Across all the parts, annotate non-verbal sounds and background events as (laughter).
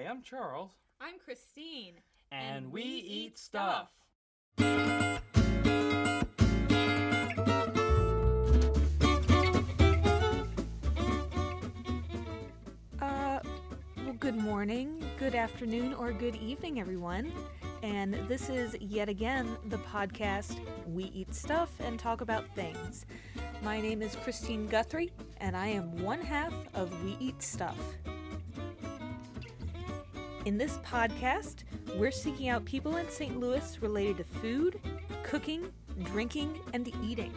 Hi, I'm Charles. I'm Christine. And, we, eat stuff. Uh, well, good morning, good afternoon, or good evening, everyone. And this is yet again the podcast We Eat Stuff and Talk About Things. My name is Christine Guthrie, and I am one half of We Eat Stuff. In this podcast, we're seeking out people in St. Louis related to food, cooking, drinking, and eating.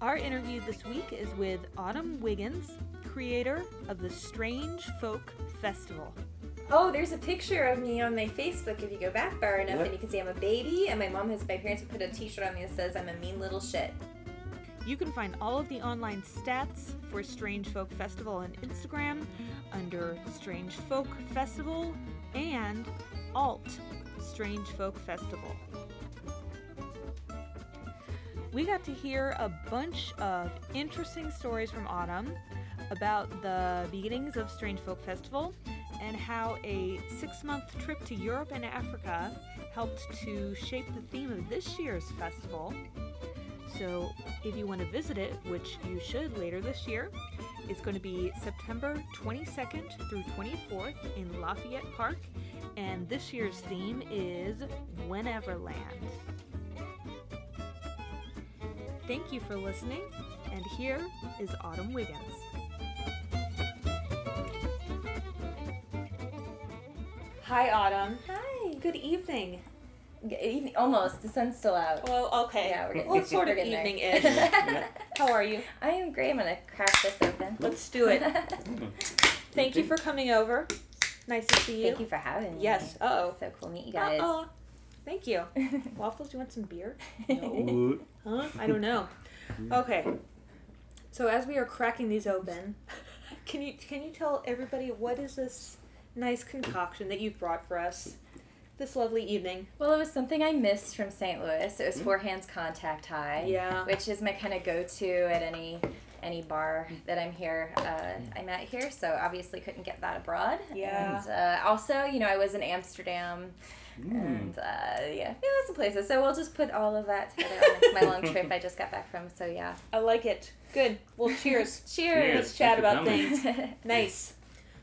Our interview this week is with Autumn Wiggins, creator of the Strange Folk Festival. Oh, there's a picture of me on my Facebook if you go back far enough, Yep. and you can see I'm a baby, and my mom has my parents have put a T-shirt on me that says I'm a mean little shit. You can find all of the online stats for Strange Folk Festival on Instagram under Strange Folk Festival and Alt Strange Folk Festival. We got to hear a bunch of interesting stories from Autumn about the beginnings of Strange Folk Festival and how a six month trip to Europe and Africa helped to shape the theme of this year's festival. So, if you want to visit it, which you should later this year, it's going to be September 22nd through 24th in Lafayette Park, and this year's theme is Wheneverland. Thank you for listening, and here is Autumn Wiggins. Hi, Autumn. Hi. Good evening. G- Evening, almost. The sun's still out. Well, okay. Yeah, we're getting- well, it's sort we're of getting there. evening-ish. (laughs) How are you? I am great. I'm gonna crack this open. Let's do it. (laughs) Thank you for coming over. Nice to see you. Thank you for having me. Yes. Uh-oh. So cool to meet you guys. Uh-oh. Thank you. (laughs) Waffles, do you want some beer? What? Huh? I don't know. Okay. So as we are cracking these open, can you can you tell everybody what is this nice concoction that you've brought for us this lovely evening? Well, it was something I missed from St. Louis. It was Four Hands Contact High. Yeah. which is my kind of go-to at any any bar that I'm here. Uh, I'm at here, so obviously couldn't get that abroad. Yeah. And uh, also, you know, I was in Amsterdam. And uh, yeah, yeah, some places. So we'll just put all of that together on (laughs) my long trip I just got back from. So yeah. I like it. Good. Well, cheers. (laughs) Cheers. Let's chat about coming. things. (laughs) Nice.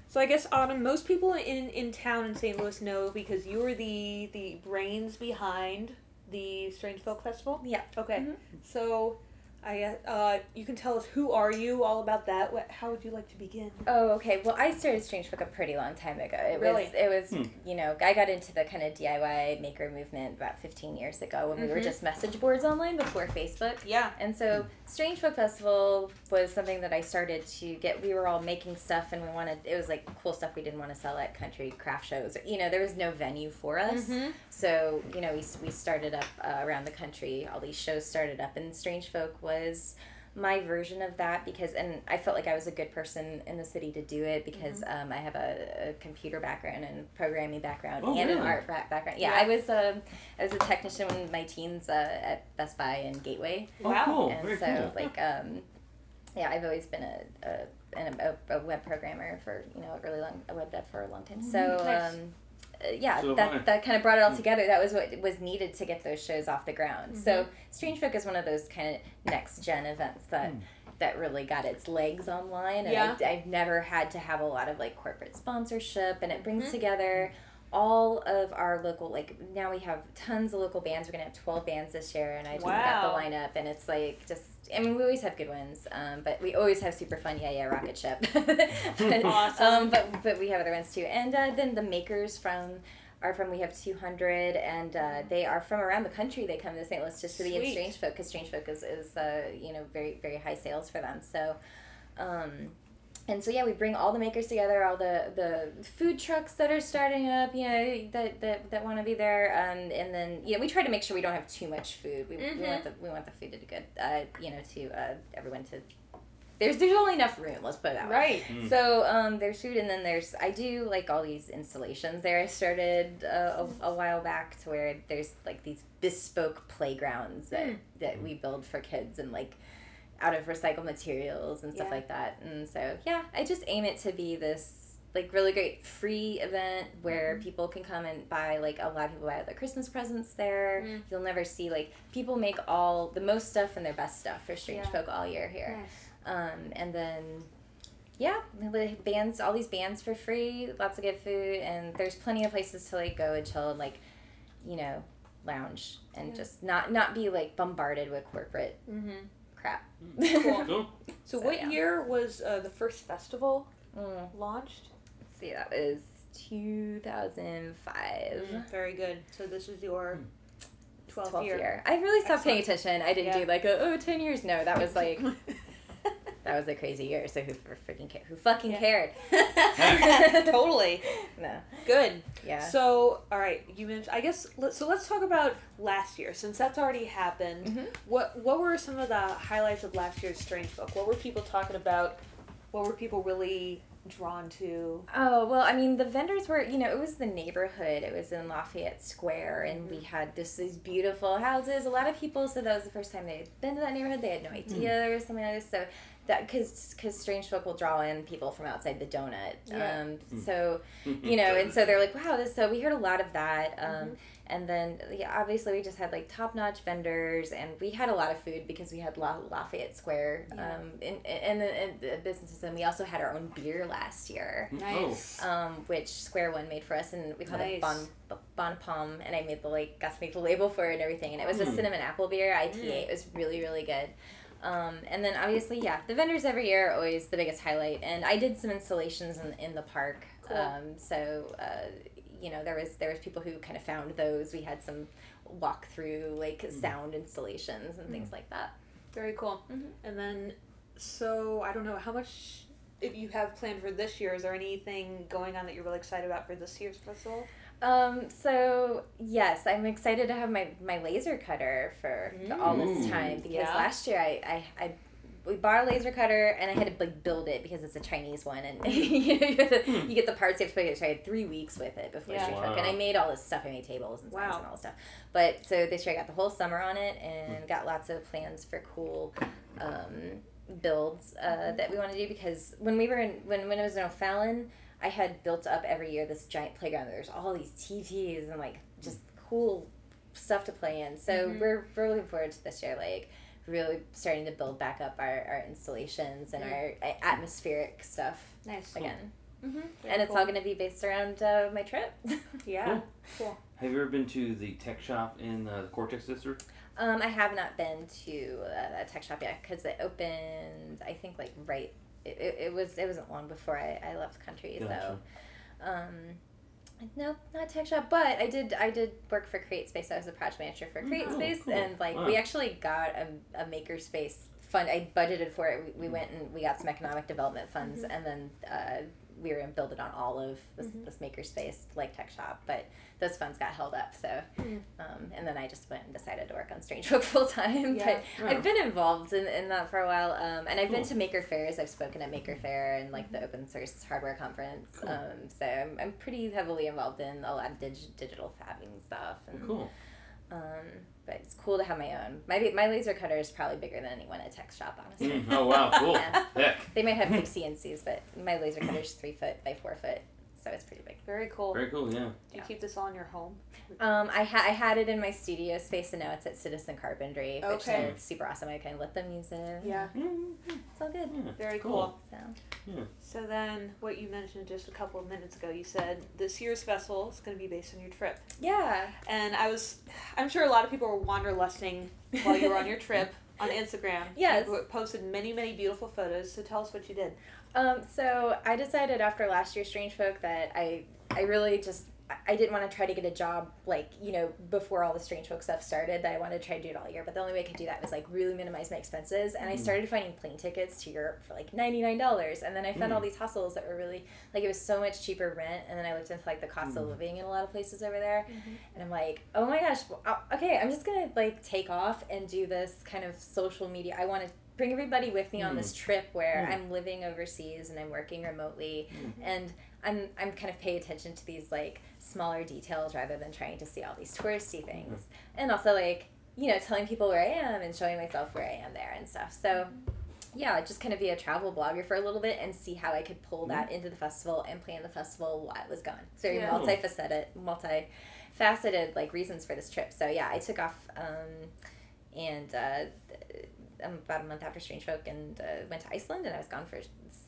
So I guess Autumn, most people in in town in St. Louis know because you were the the brains behind the Strange Folk Festival. yeah. Okay. Mhm. So I uh you can tell us who are you, all about that. What how would you like to begin? Oh, okay. Well, I started Strange Folk a pretty long time ago. It Really? was, it was, Hmm. you know, I got into the kind of DIY maker movement about 15 years ago when we were Mhm. just message boards online before Facebook. Yeah. And so Strange Folk Festival was something that I started to get. We were all making stuff, and we wanted. It was like cool stuff we didn't want to sell at country craft shows. You know, there was no venue for us. Mhm. So you know, we we started up uh, around the country. All these shows started up, and Strange Folk was my version of that because and I felt like I was a good person in the city to do it because um, I have a, a computer background and programming background Oh, and an art ba- background. Yeah, Yeah. I was um, I was a technician in my teens uh, at Best Buy and Gateway Oh, Wow. cool. and Very so cool. like um yeah i've always been a a, a, a web programmer for you know a really long a web dev for a long time so Mm-hmm. Nice. um yeah So that that kind of brought it all together that was what was needed to get those shows off the ground so Mm-hmm. strange folk is one of those kind of next gen events that Hmm. that really got its legs online and Yeah. I, I've never had to have a lot of like corporate sponsorship and it brings Mhm. together all of our local like now we have tons of local bands. We're gonna have 12 bands this year and i just got the lineup and it's like just i mean we always have good ones um, but we always have super fun. Yeah yeah rocket ship. (laughs) But, Awesome. um, but but we have other ones too. And uh, then the makers from are from we have 200 and uh, they are from around the country. They come to st louis just to be in strange folk because strange folk is, is uh, you know very very high sales for them. So um, and so yeah, we bring all the makers together, all the the food trucks that are starting up, you know, that that, that want to be there, um, and then you know we try to make sure we don't have too much food. We, we Mhm. want the we want the food to be good, uh, you know, to uh, everyone to. There's there's only enough room. Let's put it that way. Right. Mm. So um, there's food, and then there's I do like all these installations. There I started uh, a, a while back to where there's like these bespoke playgrounds that Mm. that we build for kids and like out of recycled materials and stuff Yeah. like that. And so yeah, I just aim it to be this like really great free event where people can come and buy like a lot of people buy their Christmas presents there. Mm. You'll never see like people make all the most stuff and their best stuff for Strange Yeah. Folk all year here. Um, and then yeah, the bands, all these bands for free, lots of good food, and there's plenty of places to like go and chill and like, you know, lounge and Yeah. just not not be like bombarded with corporate Mm-hmm. Crap. Cool. (laughs) Cool. So, So, what yeah. year was uh, the first festival Mm, launched? let's see, that was 2005. Very good. So this is your 12th, 12th year. year. I really stopped paying attention. I didn't Yeah. do like a, oh 10 years. No, that was like (laughs) that was a crazy year. So who freaking cared? Who fucking Yeah. cared? (laughs) (laughs) totally. no. Good. Yeah. So, all right, you mentioned. I guess. Let, so let's talk about last year, since that's already happened. Mhm. What What were some of the highlights of last year's Strange Folk? What were people talking about? What were people really drawn to? Oh, well, I mean, the vendors were, you know, it was the neighborhood. It was in Lafayette Square, and we had this, these beautiful houses. A lot of people said that was the first time they had been to that neighborhood. They had no idea there was something like this. So, that, because cause Strange Folk will draw in people from outside the donut. Yeah. Um, so, (laughs) you know, and so they're like, wow, this, so we heard a lot of that. Um, Mhm. And then, yeah, obviously, we just had like top notch vendors, and we had a lot of food because we had La- Lafayette Square Yeah. um, in, in, the, the businesses, and we also had our own beer last year Nice. um, which Square One made for us, and we called Nice. it Bon Bon Pomme, and I made the like got to make the label for it and everything, and it was a Mm. cinnamon apple beer IPA. Mm. It was really really good. Um, and then obviously, yeah, the vendors every year are always the biggest highlight, and I did some installations in, in the park. Cool. Um, so uh, you know, there was there was people who kind of found those. We had some walk through like sound installations and things like that. Very cool. Mhm. And then, so I don't know how much. If you have planned for this year, is there anything going on that you're really excited about for this year's festival? Um, so yes, I'm excited to have my, my laser cutter for all this Mm. time because Yeah. last year I, I, I we bought a laser cutter and I had to like build it because it's a Chinese one and (laughs) you, know, you, have to- you get the parts you have to put it. So I had three weeks with it before Yeah. Street Folk, and I made all this stuff. I made tables and signs Wow. and all this stuff. But so this year I got the whole summer on it and got lots of plans for cool. Um, builds uh, that we want to do because when we were in when, when it was in O'Fallon, I had built up every year this giant playground. There's all these TVs and like just cool stuff to play in. So Mhm. we're, we're looking forward to this year, like really starting to build back up our, our installations and our uh, atmospheric stuff Nice. again. hmm Very And it's cool. all going to be based around uh, my trip. (laughs) Yeah. Cool. Have you ever been to the tech shop in uh, the Cortex District? um, I have not been to uh, a tech shop yet because it opened, I think, like right. It, it, it was it wasn't long before I, I left the country, Gotcha. so um, no, not tech shop, but I did I did work for Create Space. I was a project manager for Create Oh, Space, cool. and like we actually got a, a makerspace fund. I budgeted for it. We, we went and we got some economic development funds, Mhm. and then uh, we were gonna build it on all of this, Mhm. this makerspace like tech shop, but those funds got held up. So, Mm. um, and then I just went and decided to work on Strange Folk (laughs) full time. Yeah. But I've been involved in, in that for a while, um, and I've been to maker fairs. I've spoken at Maker Faire and like the open source hardware conference. Cool. Um, so I'm, I'm pretty heavily involved in a lot of dig- digital fabbing stuff. And, Cool. Um, but it's cool to have my own. My my laser cutter is probably bigger than anyone at tech shop, honestly. Mm, Oh wow, cool. (laughs) Yeah. Heck. They might have big CNCs, but my laser cutter is three foot by four foot, so it's pretty big. Very cool. Very cool. Yeah. Do you yeah. keep this all in your home? Um, I, ha- I had it in my studio space, and now it's at Citizen Carpentry, which Okay. they're super awesome. I kind of let them use it. Yeah. It's all good. Yeah. Very Cool. cool. So. So then, what you mentioned just a couple of minutes ago, you said this year's festival is going to be based on your trip, Yeah. and I was, I'm sure a lot of people were wanderlusting while you were on your trip (laughs) on Instagram. Yes. You posted many, many beautiful photos. So tell us what you did. Um, so I decided after last year's Strange Folk that I I really just I didn't want to try to get a job like you know before all the Strange Folk stuff started. That I wanted to try to do it all year, but the only way I could do that was like really minimize my expenses. And I Mm. started finding plane tickets to Europe for like ninety nine dollars, and then I found Mm. all these hustles that were really like it was so much cheaper rent. And then I looked into like the cost of Mm. living in a lot of places over there, and I'm like, oh my gosh, well, uh, okay, I'm just gonna like take off and do this kind of social media. I want to bring everybody with me on Mm. this trip where Mm. I'm living overseas and I'm working remotely, Mm. and I'm I'm kind of pay attention to these like smaller details rather than trying to see all these touristy things, and also like you know telling people where I am and showing myself where I am there and stuff. So yeah, just kind of be a travel blogger for a little bit and see how I could pull Mm-hmm. that into the festival and plan the festival while it was gone. So Yeah. multifaceted, multifaceted like reasons for this trip. So yeah, I took off um, and uh, um, about a month after Strange Folk and uh, went to Iceland and I was gone for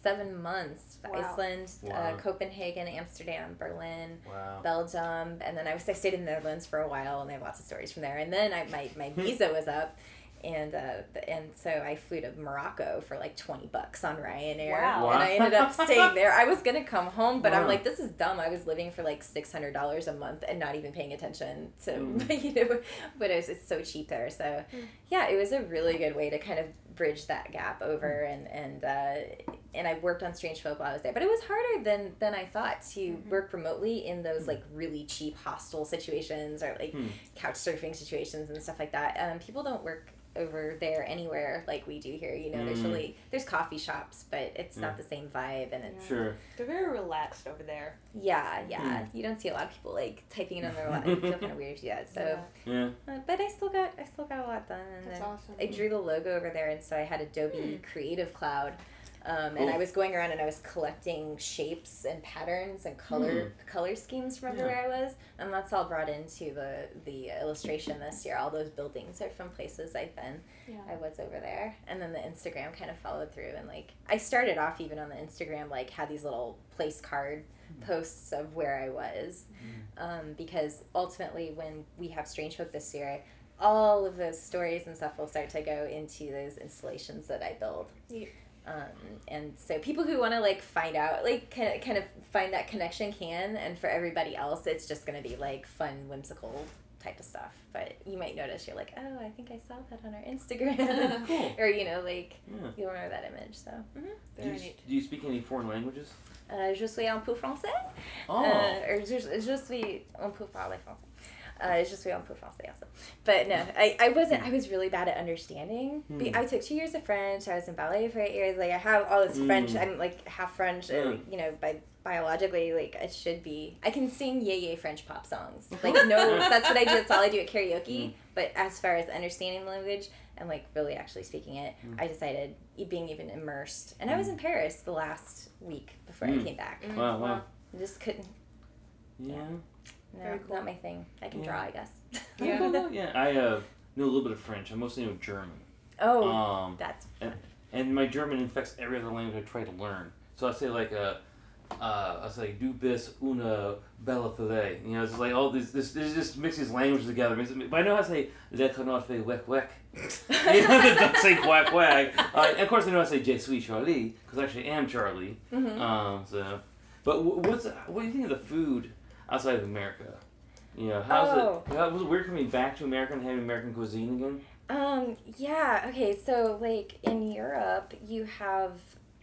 seven months. Wow. Iceland, Wow. Uh, Copenhagen, Amsterdam, Berlin. Wow. Belgium, and then I was I stayed in the Netherlands for a while, and I have lots of stories from there. And then I my, my (laughs) visa was up, and uh, and so I flew to Morocco for like twenty bucks on Ryanair, Wow. and I ended up (laughs) staying there. I was gonna come home, but I'm like, this is dumb. I was living for like six hundred dollars a month and not even paying attention to Mm. (laughs) you know, but it was it's so cheap there. So Mm. yeah, it was a really good way to kind of bridge that gap over, Mm. and and uh, and I worked on Strange Folk while I was there, but it was harder than than I thought to Mhm. work remotely in those like really cheap hostel situations or like Hmm. couch surfing situations and stuff like that. Um, people don't work over there anywhere like we do here. You know, there's Mm. really there's coffee shops, but it's Yeah. not the same vibe, and it's Sure. They're very relaxed over there. yeah, yeah. Hmm. You don't see a lot of people like typing it on their (laughs) lap. It feel kind of weird to do that. So, Yeah. uh, but I still got I still got a lot done, and That's awesome. I drew the logo over there, and so I had Adobe Creative Cloud. Um, and I was going around and I was collecting shapes and patterns and color color schemes from everywhere I was, and that's all brought into the the illustration this year. All those buildings are from places I've been. Yeah. I was over there, and then the Instagram kind of followed through, and like I started off even on the Instagram, like had these little place card posts of where I was, um, because ultimately when we have Strange Folk this year, all of those stories and stuff will start to go into those installations that I build. Um, and so people who want to like find out, like kind of kind of find that connection can, and for everybody else, it's just gonna be like fun, whimsical type of stuff. But you might notice you're like, oh, I think I saw that on our Instagram, (laughs) Cool. (laughs) or you know, like Yeah. you'll remember that image. So, mm-hmm. Do you, do you speak any foreign languages? uh, je suis un peu français. Oh. Uh, or je, je suis un peu parler français. Uh, je suis un peu français also. But no, I, I wasn't, I was really bad at understanding. Be- Hmm. I took two years of French. I was in ballet for eight years. Like, I have all this French. Mm. I'm like half French, Yeah. you know, by biologically, like, I should be. I can sing yay yay French pop songs. (laughs) Like, no, that's what I do. That's all I do at karaoke. Mm. But as far as understanding the language and like really actually speaking it, Mm. I decided e- being even immersed. And I was in Paris the last week before I Mm. came back. Mm, Wow, wow. I just couldn't Yeah. No, Very cool. not my thing. I can Yeah. draw, I guess. (laughs) Yeah. (laughs) yeah. I uh, know a little bit of French. I mostly know German. oh, Um, that's and my German infects every other language I try to learn. So I say like uh, uh, I say du bist una bella filet. You know, it's like all this this this just mixes languages together. But I know how to say le canard fait wek wek. (laughs) you know, don't say quack quack. Uh, of course, I know how to say je suis Charlie because I actually am Charlie. Mhm. Um, so, but wh- what's what do you think of the food outside of America? You know, how's Oh. it? How, was it weird coming back to America and having American cuisine again? um yeah. Okay, so like in Europe, you have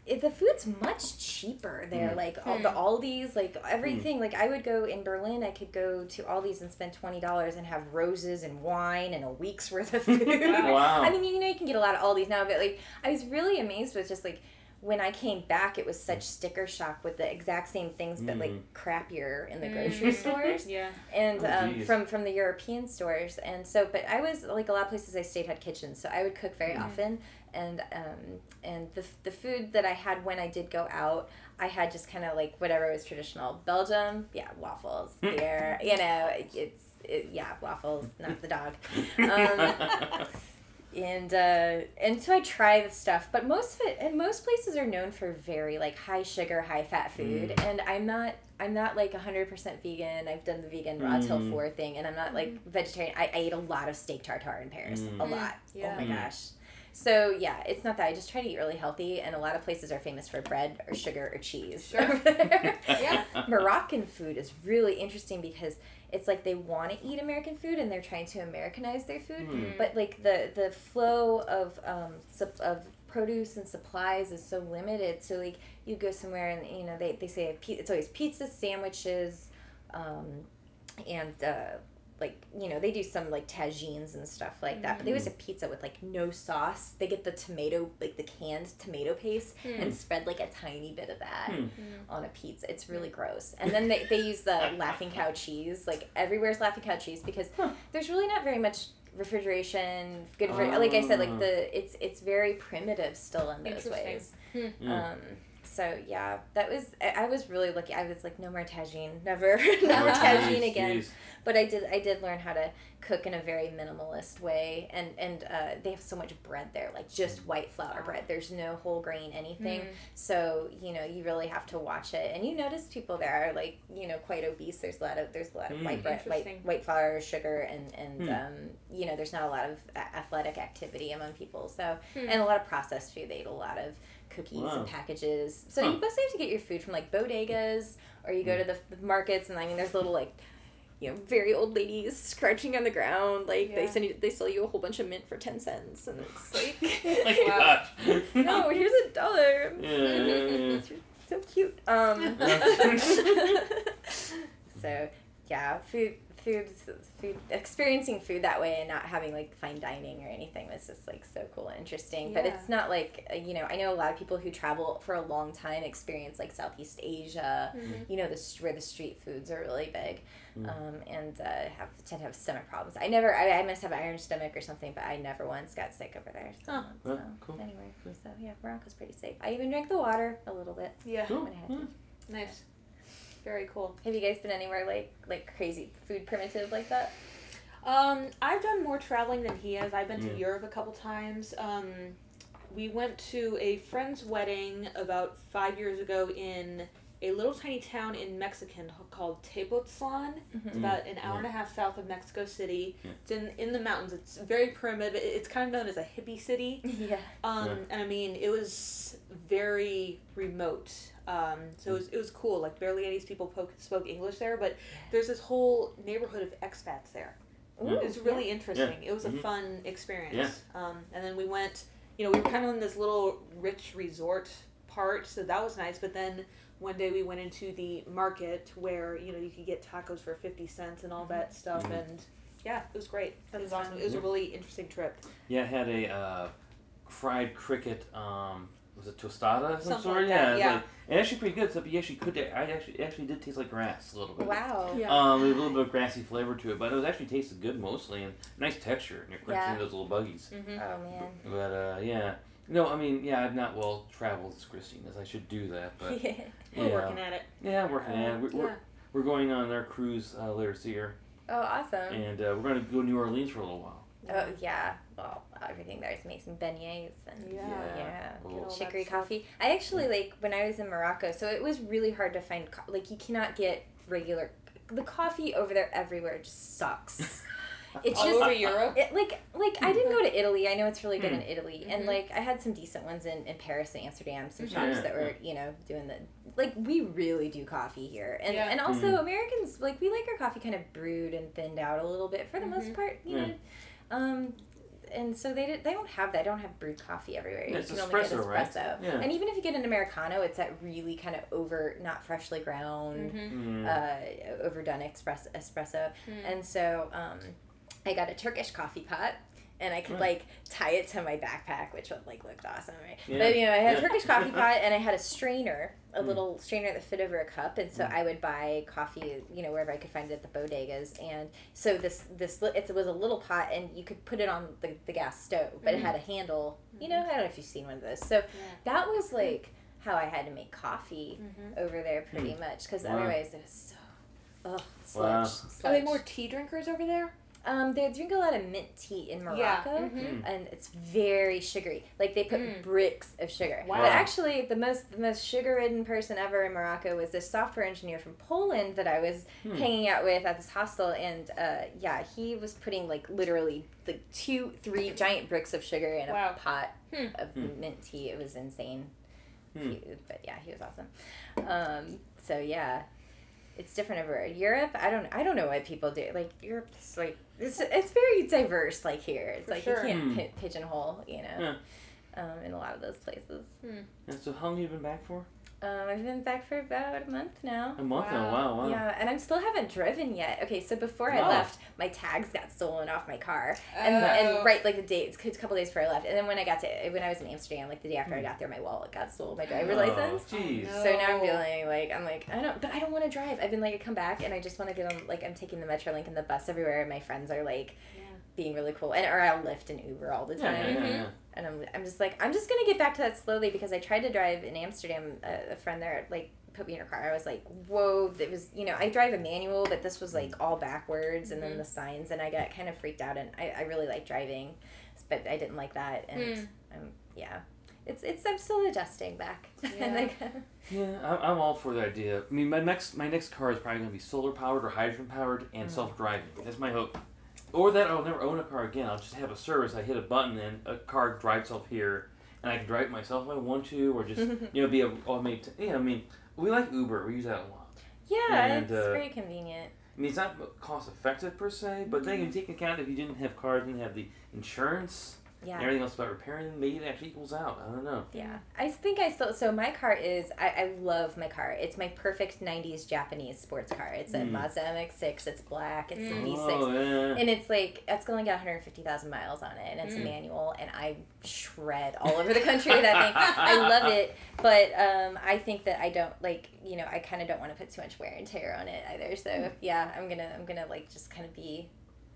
it, the food's much cheaper there. Mm. Like all Hmm. the Aldi's, like everything. Like I would go in Berlin, I could go to Aldi's and spend twenty dollars and have roses and wine and a week's worth of (laughs) food. Wow. I mean, you know, you can get a lot of Aldi's now, but like, I was really amazed with just like when I came back, it was such sticker shock with the exact same things, but like Mm. crappier in the Mm. grocery (laughs) stores Yeah. and Oh, um, from from the European stores. And so, but I was like a lot of places I stayed had kitchens, so I would cook very Mhm. often. And um, and the the food that I had when I did go out, I had just kind of like whatever was traditional. Belgium, yeah, waffles, (laughs) beer, you know, it's it, yeah, waffles, not the dog. (laughs) Um, and uh, and so I try the stuff, but most of it, and most places are known for very like high sugar, high fat food, Mm. and I'm not. I'm not like 100% vegan. I've done the vegan raw till Mm. four thing, and I'm not like vegetarian. I, I ate a lot of steak tartare in Paris, Mm. a Mm. lot. Yeah. Oh my Mm. gosh. So yeah, it's not that. I just try to eat really healthy, and a lot of places are famous for bread or sugar or cheese. Sure. (laughs) yeah. Moroccan food is really interesting because it's like they want to eat American food and they're trying to Americanize their food, Hmm. but like the the flow of um sup- of produce and supplies is so limited. So like you go somewhere and you know they they say it's always pizza sandwiches, um, and uh, like you know they do some like tagines and stuff like that. But they always a pizza with like no sauce. They get the tomato like the canned tomato paste Hmm. and spread like a tiny bit of that Hmm. on a pizza. It's really gross. And then they, they use the Laughing Cow cheese. Like everywhere's Laughing Cow cheese because Huh. there's really not very much refrigeration, good. For, like I said, Ah. like the it's it's very primitive still in those ways. Yeah. Um, so yeah, that was I, I was really lucky. I was like, no more tagine, (laughs) never, no more tagine Jeez, again. jeez. But I did I did learn how to cook in a very minimalist way, and and uh, they have so much bread there, like just white flour bread. There's no whole grain anything. So you know you really have to watch it, and you notice people there are like you know quite obese. There's a lot of there's a lot of Mm. white bread, white white flour, sugar, and and Hmm. um, you know there's not a lot of athletic activity among people. So Hmm. and a lot of processed food. They eat a lot of cookies Wow. and packages. So Huh. you mostly have to get your food from like bodegas, or you go to the, the markets, and I mean there's little like you know, very old ladies crouching on the ground. Like they send you, they sell you a whole bunch of mint for ten cents, and it's (laughs) like, Oh my gosh. no, here's a dollar. (laughs) Yeah, (laughs) yeah, yeah. so cute. Um, so yeah, food, food, food. Experiencing food that way and not having like fine dining or anything was just like so cool and interesting. But it's not like uh, you know, I know a lot of people who travel for a long time experience like Southeast Asia. Mhm. You know, the where the street foods are really big, Mm. um, and uh, have tend to have stomach problems. I never, I, I must have iron stomach or something, but I never once got sick over there. So, Huh. so Well, cool. anyway, so yeah, Morocco's pretty safe. I even drank the water a little bit Yeah. Cool. when I had to. Yeah. Nice. Very cool. Have you guys been anywhere like like crazy food primitive like that? Um, I've done more traveling than he has. I've been to Mm. Europe a couple times. Um, we went to a friend's wedding about five years ago in a little tiny town in Mexican called Tepoztlan. It's Mm. about an hour and a half south of Mexico City. Yeah. It's in in the mountains. It's very primitive. It's kind of known as a hippie city. (laughs) yeah. Um, Yeah. and I mean, it was very remote. Um, so it was, it was cool. Like barely any people po- spoke English there, but there's this whole neighborhood of expats there. Ooh, It was really interesting. It was a Mhm. fun experience. Yeah. Um, and then we went, you know, we were kind of in this little rich resort part, so that was nice. But then one day we went into the market where, you know, you could get tacos for 50 cents and all that stuff. Mhm. And yeah, it was great. it That's was awesome. It was a really interesting trip. Yeah, it had a uh, fried cricket. Um, was it tostada? of Some Something sort. like yeah, that, it's yeah. Like, and actually pretty good. So you actually could. I actually it actually did taste like grass a little bit. Wow. Yeah. Um, there's a little bit of grassy flavor to it, but it was actually tasted good mostly and nice texture. And you're crunching Yeah. those little buggies. Mm-hmm. Oh man. But uh, yeah. No, I mean, yeah, I've not well traveled as Christine as I should do that, but (laughs) yeah, We're yeah, working at it. yeah, working at it. We're, we're, we're going on our cruise uh, later this year, oh awesome. and uh, we're going to go to New Orleans for a little while. Oh yeah. Well, everything there is amazing beignets and Yeah. yeah. Cool. Get all that Chicory coffee. I actually like when I was in Morocco, so it was really hard to find co- like you cannot get regular the coffee over there everywhere just sucks. (laughs) It's All just over Europe. It, like like I didn't go to Italy. I know it's really good in Hmm. Italy, and Mhm. like I had some decent ones in, in Paris and Amsterdam. Some Mhm. shops Yeah, that were you know doing the like we really do coffee here, and Yeah. and also Mhm. Americans like we like our coffee kind of brewed and thinned out a little bit for the most Mhm. part, you Yeah. know. Um, and so they did, they don't have that. They don't have brewed coffee everywhere. Yeah, you it's can only get espresso, right? Yeah. And even if you get an americano, it's that really kind of over, not freshly ground Mm-hmm. Mm. uh, overdone espresso. espresso. Mm. And so um, I got a Turkish coffee pot. And I could Right. like tie it to my backpack, which would like looked awesome, right? Yeah. But you know, I had a Turkish coffee (laughs) pot, and I had a strainer, a Mm. little strainer that fit over a cup, and so Mm. I would buy coffee, you know, wherever I could find it at the bodegas. And so this this it was a little pot, and you could put it on the, the gas stove, but it Mhm. had a handle. You know, I don't know if you've seen one of those. So that was like how I had to make coffee Mm-hmm. over there, pretty much, because Wow. otherwise it was so. Ugh, sludge, Wow. sludge. Are they more tea drinkers over there? Um, they drink a lot of mint tea in Morocco, Mm-hmm. Mm. and it's very sugary. Like they put Mm. bricks of sugar. Wow. But actually, the most the most sugar-ridden person ever in Morocco was this software engineer from Poland that I was Hmm. hanging out with at this hostel, and uh, yeah, he was putting like literally like two, three giant bricks of sugar in Wow. a pot Hmm. of Hmm. mint tea. It was insane. Hmm. He- but yeah, he was awesome. Um, so yeah, it's different everywhere. Europe, I don't, I don't know what people do. Like Europe's like it's, it's very diverse. Like here, it's For like sure. you can't Hmm. pi- pigeonhole, you know, um, in a lot of those places. And so, how long you been back for? Um, I've been back for about a month now. A month Wow. now. Wow, wow. Yeah, and I still haven't driven yet. Okay, so before I left, my tags got stolen off my car, and Oh. and right like the day, a couple days before I left, and then when I got to when I was in Amsterdam, like the day after I Hmm. got there, my wallet got stolen, my driver's Oh, license. Jeez. So now I'm feeling like I'm like I don't, but I don't want to drive. I've been like I come back and I just want to get on like I'm taking the MetroLink and the bus everywhere, and my friends are like, Yeah. Being really cool. And or I'll Lyft and Uber all the time. yeah, yeah, yeah. And I'm, I'm just like, I'm just gonna get back to that slowly because I tried to drive in Amsterdam. A, a friend there like put me in her car. I was like, whoa, it was you know I drive a manual, but this was like all backwards, and then Mhm. the signs, and I got kind of freaked out. And I, I really like driving, but I didn't like that, and Hmm. um, yeah, it's it's I'm still adjusting back. (laughs) Yeah. like, (laughs) Yeah, I'm, I'm all for the idea. I mean, my next my next car is probably going to be solar powered or hydrogen powered and Mm. self driving. That's my hope. Or that I'll never own a car again. I'll just have a service. I hit a button and a car drives itself here, and I can drive it myself if I want to, or just (laughs) you know be a automated. Yeah, I mean, we like Uber. We use that a lot. yeah, And, it's uh, very convenient. I mean, it's not cost effective per se, but then you take account if you didn't have cars, didn't have the insurance, Yeah. and everything else about repairing them, maybe it actually equals out. I don't know. Yeah, I think I still. So my car is. I, I love my car. It's my perfect '90s Japanese sports car. It's a Mm. Mazda MX-6. It's black. It's Mm. a V6, Oh, yeah. and it's like it's only got 150,000 miles on it, and it's a Mm. manual. And I shred all over the country with that thing. I love it, but um, I think that I don't like. You know, I kind of don't want to put too much wear and tear on it either. So Mm. yeah, I'm gonna I'm gonna like just kind of be.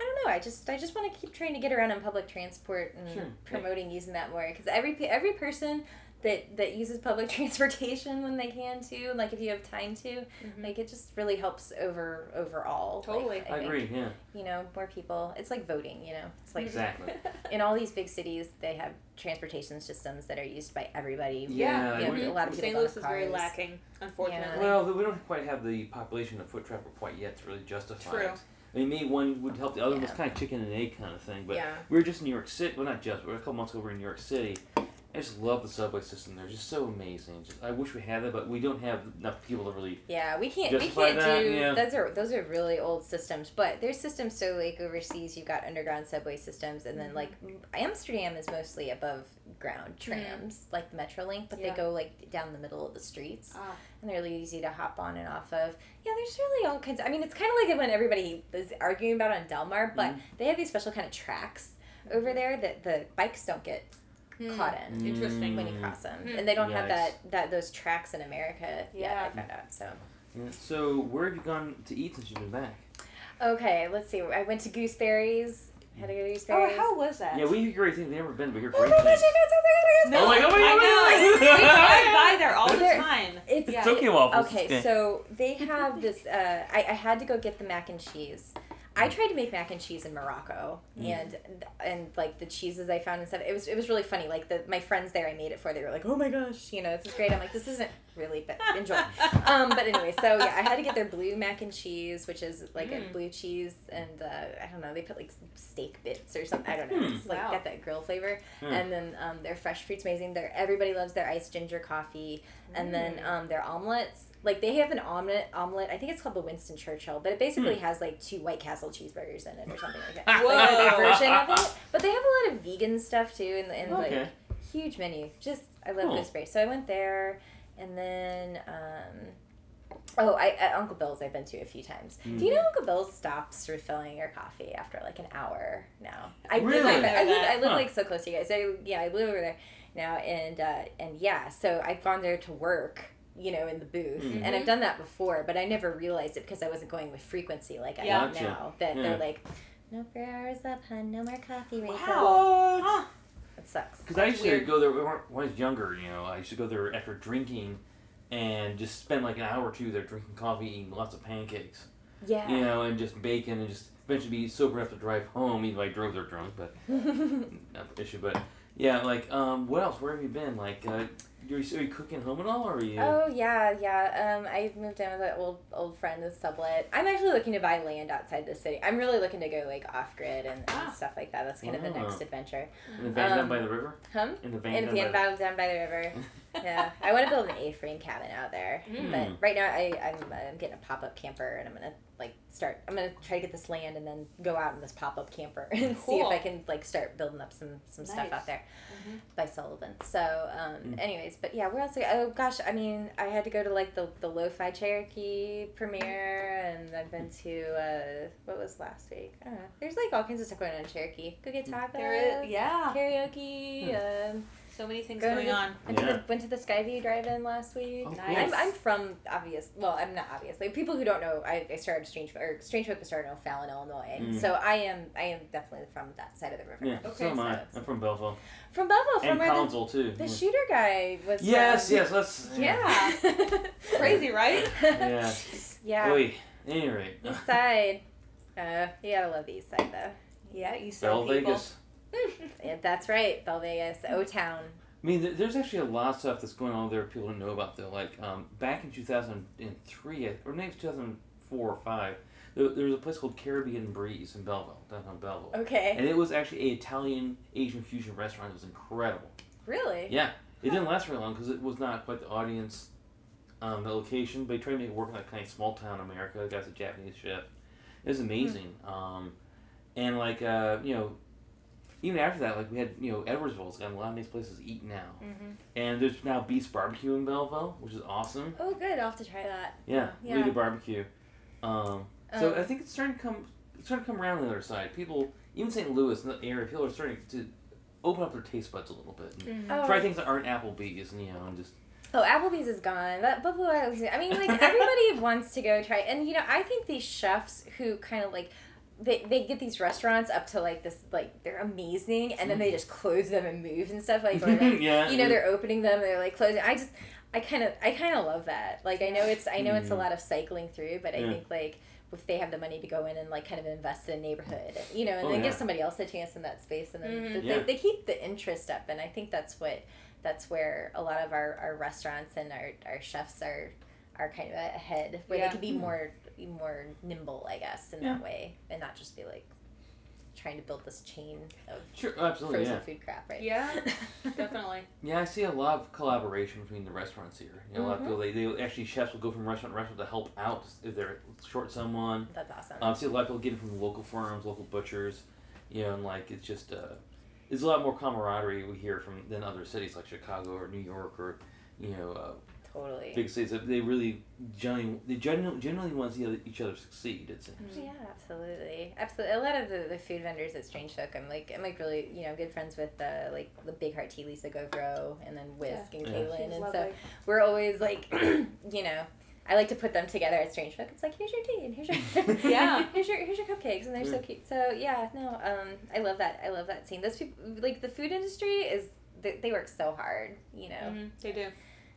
I don't know. I just I just want to keep trying to get around on public transport and Sure. promoting using that more because every every person that that uses public (laughs) transportation when they can too, like if you have time to, Mhm. like it just really helps over overall. like, Totally. I think, agree. Yeah, You know, more people. It's like voting. You know, it's like exactly. (laughs) in all these big cities they have transportation systems that are used by everybody. Yeah, you know, we- a lot of people St. Louis have is very lacking, unfortunately. Well, we don't quite have the population of foot traffic quite yet to really justify True. it. I mean, maybe one would help the other. It's was kind of chicken and egg kind of thing. But yeah. we were just in New York City. Well, not just. We were a couple months ago. We were in New York City. I just love the subway system there. Just so amazing. Just, I wish we had that, but we don't have enough people to really. Yeah, we can't. We can't that, do. yeah. Those are those are really old systems, but there's systems. So like overseas, you've got underground subway systems, and then like Amsterdam is mostly above ground trams, like the Metrolink, but Yeah. they go like down the middle of the streets, Ah. and they're really easy to hop on and off of. Yeah, there's really all kinds. Of, I mean, it's kind of like when everybody is arguing about on Delmar, but Mhm. they have these special kind of tracks over there that the bikes don't get Hmm. caught in Interesting. when you cross them, Mm. and they don't have that that those tracks in America yet. Yeah. I found out so. Yeah. So where have you gone to eat since you've been back? Okay, let's see. I went to Gooseberries. Had to go to Gooseberries. Oh, how was that? Yeah, we hear great things. We've never been, but we hear Oh great my gosh, things. you got something on No, Oh my God, oh my I God, know. oh my God. we drive there all the time. It's Yeah. Tokyo waffles. Okay, Okay. so they have this. Uh, I, I had to go get the mac and cheese. I tried to make mac and cheese in Morocco, Mm. and and like the cheeses I found and stuff. It was it was really funny. Like the my friends there, I made it for. They were like, "Oh my gosh, you know, this is great." I'm like, "This isn't really, but enjoy." um, but anyway, so yeah, I had to get their blue mac and cheese, which is like a Mm. blue cheese, and uh, I don't know, they put like steak bits or something. I don't know. Hmm. It's like Wow. got that grill flavor, Hmm. and then um, their fresh fruit's amazing. Their everybody loves their iced ginger coffee, and then Mm. um, their omelets. Like they have an omelet, omelet. I think it's called the Winston Churchill, but it basically Hmm. has like two White Castle cheeseburgers in it or something like that. (laughs) Whoa. Like their version of it. But they have a lot of vegan stuff too, and, and Okay. like huge menu. Just I love Cool. Gooseberry. So I went there, and then um, oh, I at Uncle Bill's I've been to a few times. Mm. Do you know Uncle Bill's stops refilling your coffee after like an hour now? I live Really? right there. I live, I live Huh. like so close to you guys. I, yeah, I live over there now, and uh, and yeah, so I've gone there to work. You know, in the booth, Mhm. and I've done that before, but I never realized it because I wasn't going with frequency like I am Gotcha. now. That Yeah. they're like, no four hours up, hun, no more coffee refill. What? Huh. It sucks. Because I used to go there when I was younger. You know, I used to go there after drinking, and just spend like an hour or two there drinking coffee, eating lots of pancakes. Yeah. You know, and just bacon, and just eventually be sober enough to drive home. Even if I drove there drunk, but (laughs) not the issue. But yeah, like um, what else? Where have you been? Like, uh, are you, are you cooking home at all, or are you? Oh yeah, yeah. Um, I moved in with an old old friend, this sublet. I'm actually looking to buy land outside the city. I'm really looking to go like off grid and, and Ah. stuff like that. That's kind of the next adventure. in the van down um, by the river. Hum? In the van In down the by down, down by the river. (laughs) yeah, I want to build an A-frame cabin out there. Mm. But right now, I I'm, I'm getting a pop up camper, and I'm gonna like start. I'm gonna try to get this land and then go out in this pop up camper (laughs) and see if I can like start building up some some stuff out there Mhm. by Sullivan. So, um, Mm. anyways, but yeah, where else? Oh gosh, I mean, I had to go to like the the Lo-Fi Cherokee premiere, and I've been to uh, what was last week? I don't know. There's like all kinds of stuff going on in Cherokee. Go get tacos. There is, yeah. Karaoke. Um, So many things Go going the- on. Went, to Yeah. the, went to the Skyview drive-in last week. Oh, Nice. I'm, I'm from obvious. Well, I'm not obviously. People who don't know, I, I started Strange or Strange Folk was started in O'Fallon, Illinois. Mm. So I am I am definitely from that side of the river. Yeah, Okay, so am I. so- I'm from Belleville. From Belleville, from and where the, too. the yeah. shooter guy was. Yes, from. yes, let's. Yeah. (laughs) Crazy, right? Yeah. yeah. Oy. Any rate. East side. Uh, you gotta love the east side though. Yeah, you Bell said people. Vegas. (laughs) Yeah, that's right, Bell Vegas, O Town. I mean, there's actually a lot of stuff that's going on there people don't know about, though. Like, um, back in 2003, or maybe 2004 or 5, there, there was a place called Caribbean Breeze in Belleville, downtown Belleville. Okay. And it was actually a Italian Asian fusion restaurant. It was incredible. Really? Yeah. It didn't last very long because it was not quite the audience, um, the location, but he tried to make it work in that kind of small town America. The guy's a Japanese chef. It was amazing. Um, and, like, uh, you know, even after that, like, we had, you know, Edwardsville's got a lot of nice places to eat now. Mm-hmm. And there's now Beast Barbecue in Belleville, which is awesome. Oh, good. I'll have to try that. Yeah, Yeah. really good barbecue. Um, so Um, I think it's starting to come, it's starting to come around the other side. People, even St. Louis, in the area, people are starting to open up their taste buds a little bit and Oh, try things that aren't Applebee's, and you know, and just Oh, Applebee's is gone. That Buffalo Wild Wings. I mean, like everybody (laughs) wants to go try, and you know, I think these chefs who kind of like. They, they get these restaurants up to like this like they're amazing and then they just close them and move and stuff like (laughs) like, yeah, you know they're opening them they're like closing I just I kind of I kind of love that like I know it's I know it's a Mm. lot of cycling through but I Yeah. think like if they have the money to go in and like kind of invest in a neighborhood you know and Oh, then yeah. give somebody else a chance in that space and then Mhm. th- Yeah. they, they keep the interest up and I think that's what that's where a lot of our, our restaurants and our, our chefs are are kind of ahead where Yeah. they can be Mm. More more nimble I guess in Yeah. that way and not just be like trying to build this chain of sure, absolutely, frozen yeah, food crap right Yeah, (laughs) definitely. yeah. I see a lot of collaboration between the restaurants here. You know, a lot of Mhm. people they, they actually chefs will go from restaurant to restaurant to help out if they're short someone. that's awesome Um, I see a lot of people getting from local farms, local butchers, you know, and like it's just uh, there's a lot more camaraderie we hear from than other cities like Chicago or New York or you know uh, totally big cities. They really generally they generally, generally want to see each other succeed. It seems. Yeah, absolutely, absolutely. A lot of the, the food vendors at Strange Folk, I'm like, I'm like really, you know, good friends with uh, like the Big Heart Tea, Lisa Govro, and then Whisk and Yeah. Kaylin, and lovely. so we're always like, (clears throat) you know, I like to put them together at Strange Folk. It's like here's your tea and here's your (laughs) (laughs) Yeah. here's your here's your cupcakes, and they're so cute. So yeah, no, um, I love that. I love that scene. Those people, like the food industry, is they, they work so hard, you know. Mhm, They do.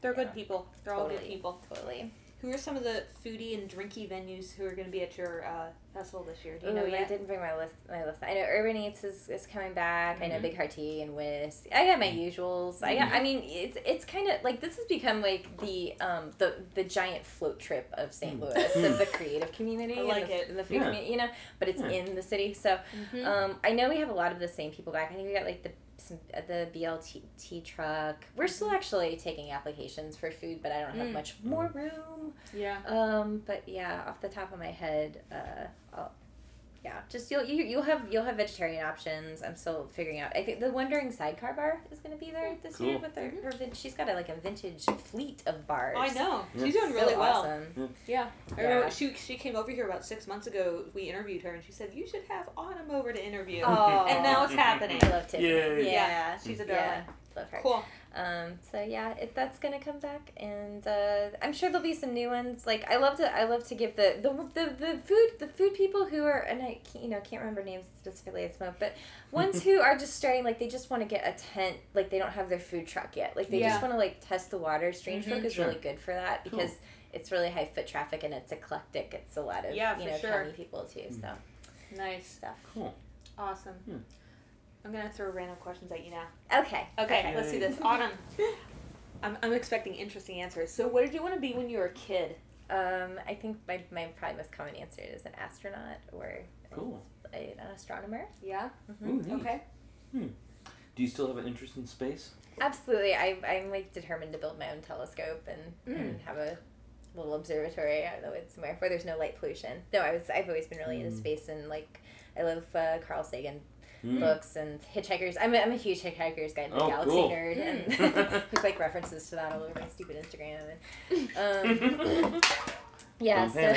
They're Yeah. good people. They're all good people. Totally. Who are some of the foodie and drinky venues who are going to be at your uh, festival this year? Do you Ooh, know I didn't bring my list. My list. I know Urban Eats is, is coming back. I know Mhm. Big Heart Tea and Whisk. I got my usuals. I got. Mhm. I mean, it's it's kind of like this has become like the um the the giant float trip of St. Mm. Louis of (laughs) the creative community. I like and the, it. and the food Yeah. community, you know. But it's Yeah. in the city, so Mhm. um I know we have a lot of the same people back. I think we got like the some, the BLT truck. We're still actually taking applications for food, but I don't have Mm. much more room. yeah. Um, but yeah, off the top of my head, uh, I'll, yeah, just you'll you, you'll have you'll have vegetarian options. I'm still figuring out. I think the Wandering Sidecar Bar is going to be there this year Cool. with her. her vin- she's got a, like a vintage fleet of bars. I know. Yeah. She's doing So really well. Awesome. Yeah. I remember she, she came over here about six months ago. We interviewed her and she said, You should have Autumn over to interview. Aw. And now it's (laughs) happening. I love Tiffany. Yay. Yeah, She's a darling. yeah, love her. Cool. Um, so yeah, if that's gonna come back, and uh, I'm sure there'll be some new ones. Like I love to, I love to give the the, the, the food the food people who are, and I can't, you know can't remember names specifically at smoke, but ones (laughs) who are just starting, like they just want to get a tent, like they don't have their food truck yet, like they Yeah. just want to like test the water. Strange Mhm. Folk is Sure. really good for that Cool. because it's really high foot traffic and it's eclectic. It's a lot of Yeah, you know sure. county people too. So Nice. stuff. Cool. Awesome. Hmm. I'm going to throw random questions at you now. Okay. Okay, Okay. let's do this. (laughs) Autumn. I'm, I'm expecting interesting answers. So, what did you want to be when you were a kid? Um, I think my my probably most common answer is an astronaut or Cool. a, an astronomer. Yeah. Mhm. Ooh, neat. Okay. Do you still have an interest in space? Absolutely. I, I'm like determined to build my own telescope and, and have a little observatory. I don't know it's somewhere where there's no light pollution. No, I was I've always been really into Mm. space and like I love uh, Carl Sagan Mm. books and Hitchhikers. I'm a, I'm a huge Hitchhiker's Guide to the Oh, Galaxy cool. nerd and (laughs) Mm. there's like (laughs) references to that all over my stupid Instagram and (laughs) um, yeah. So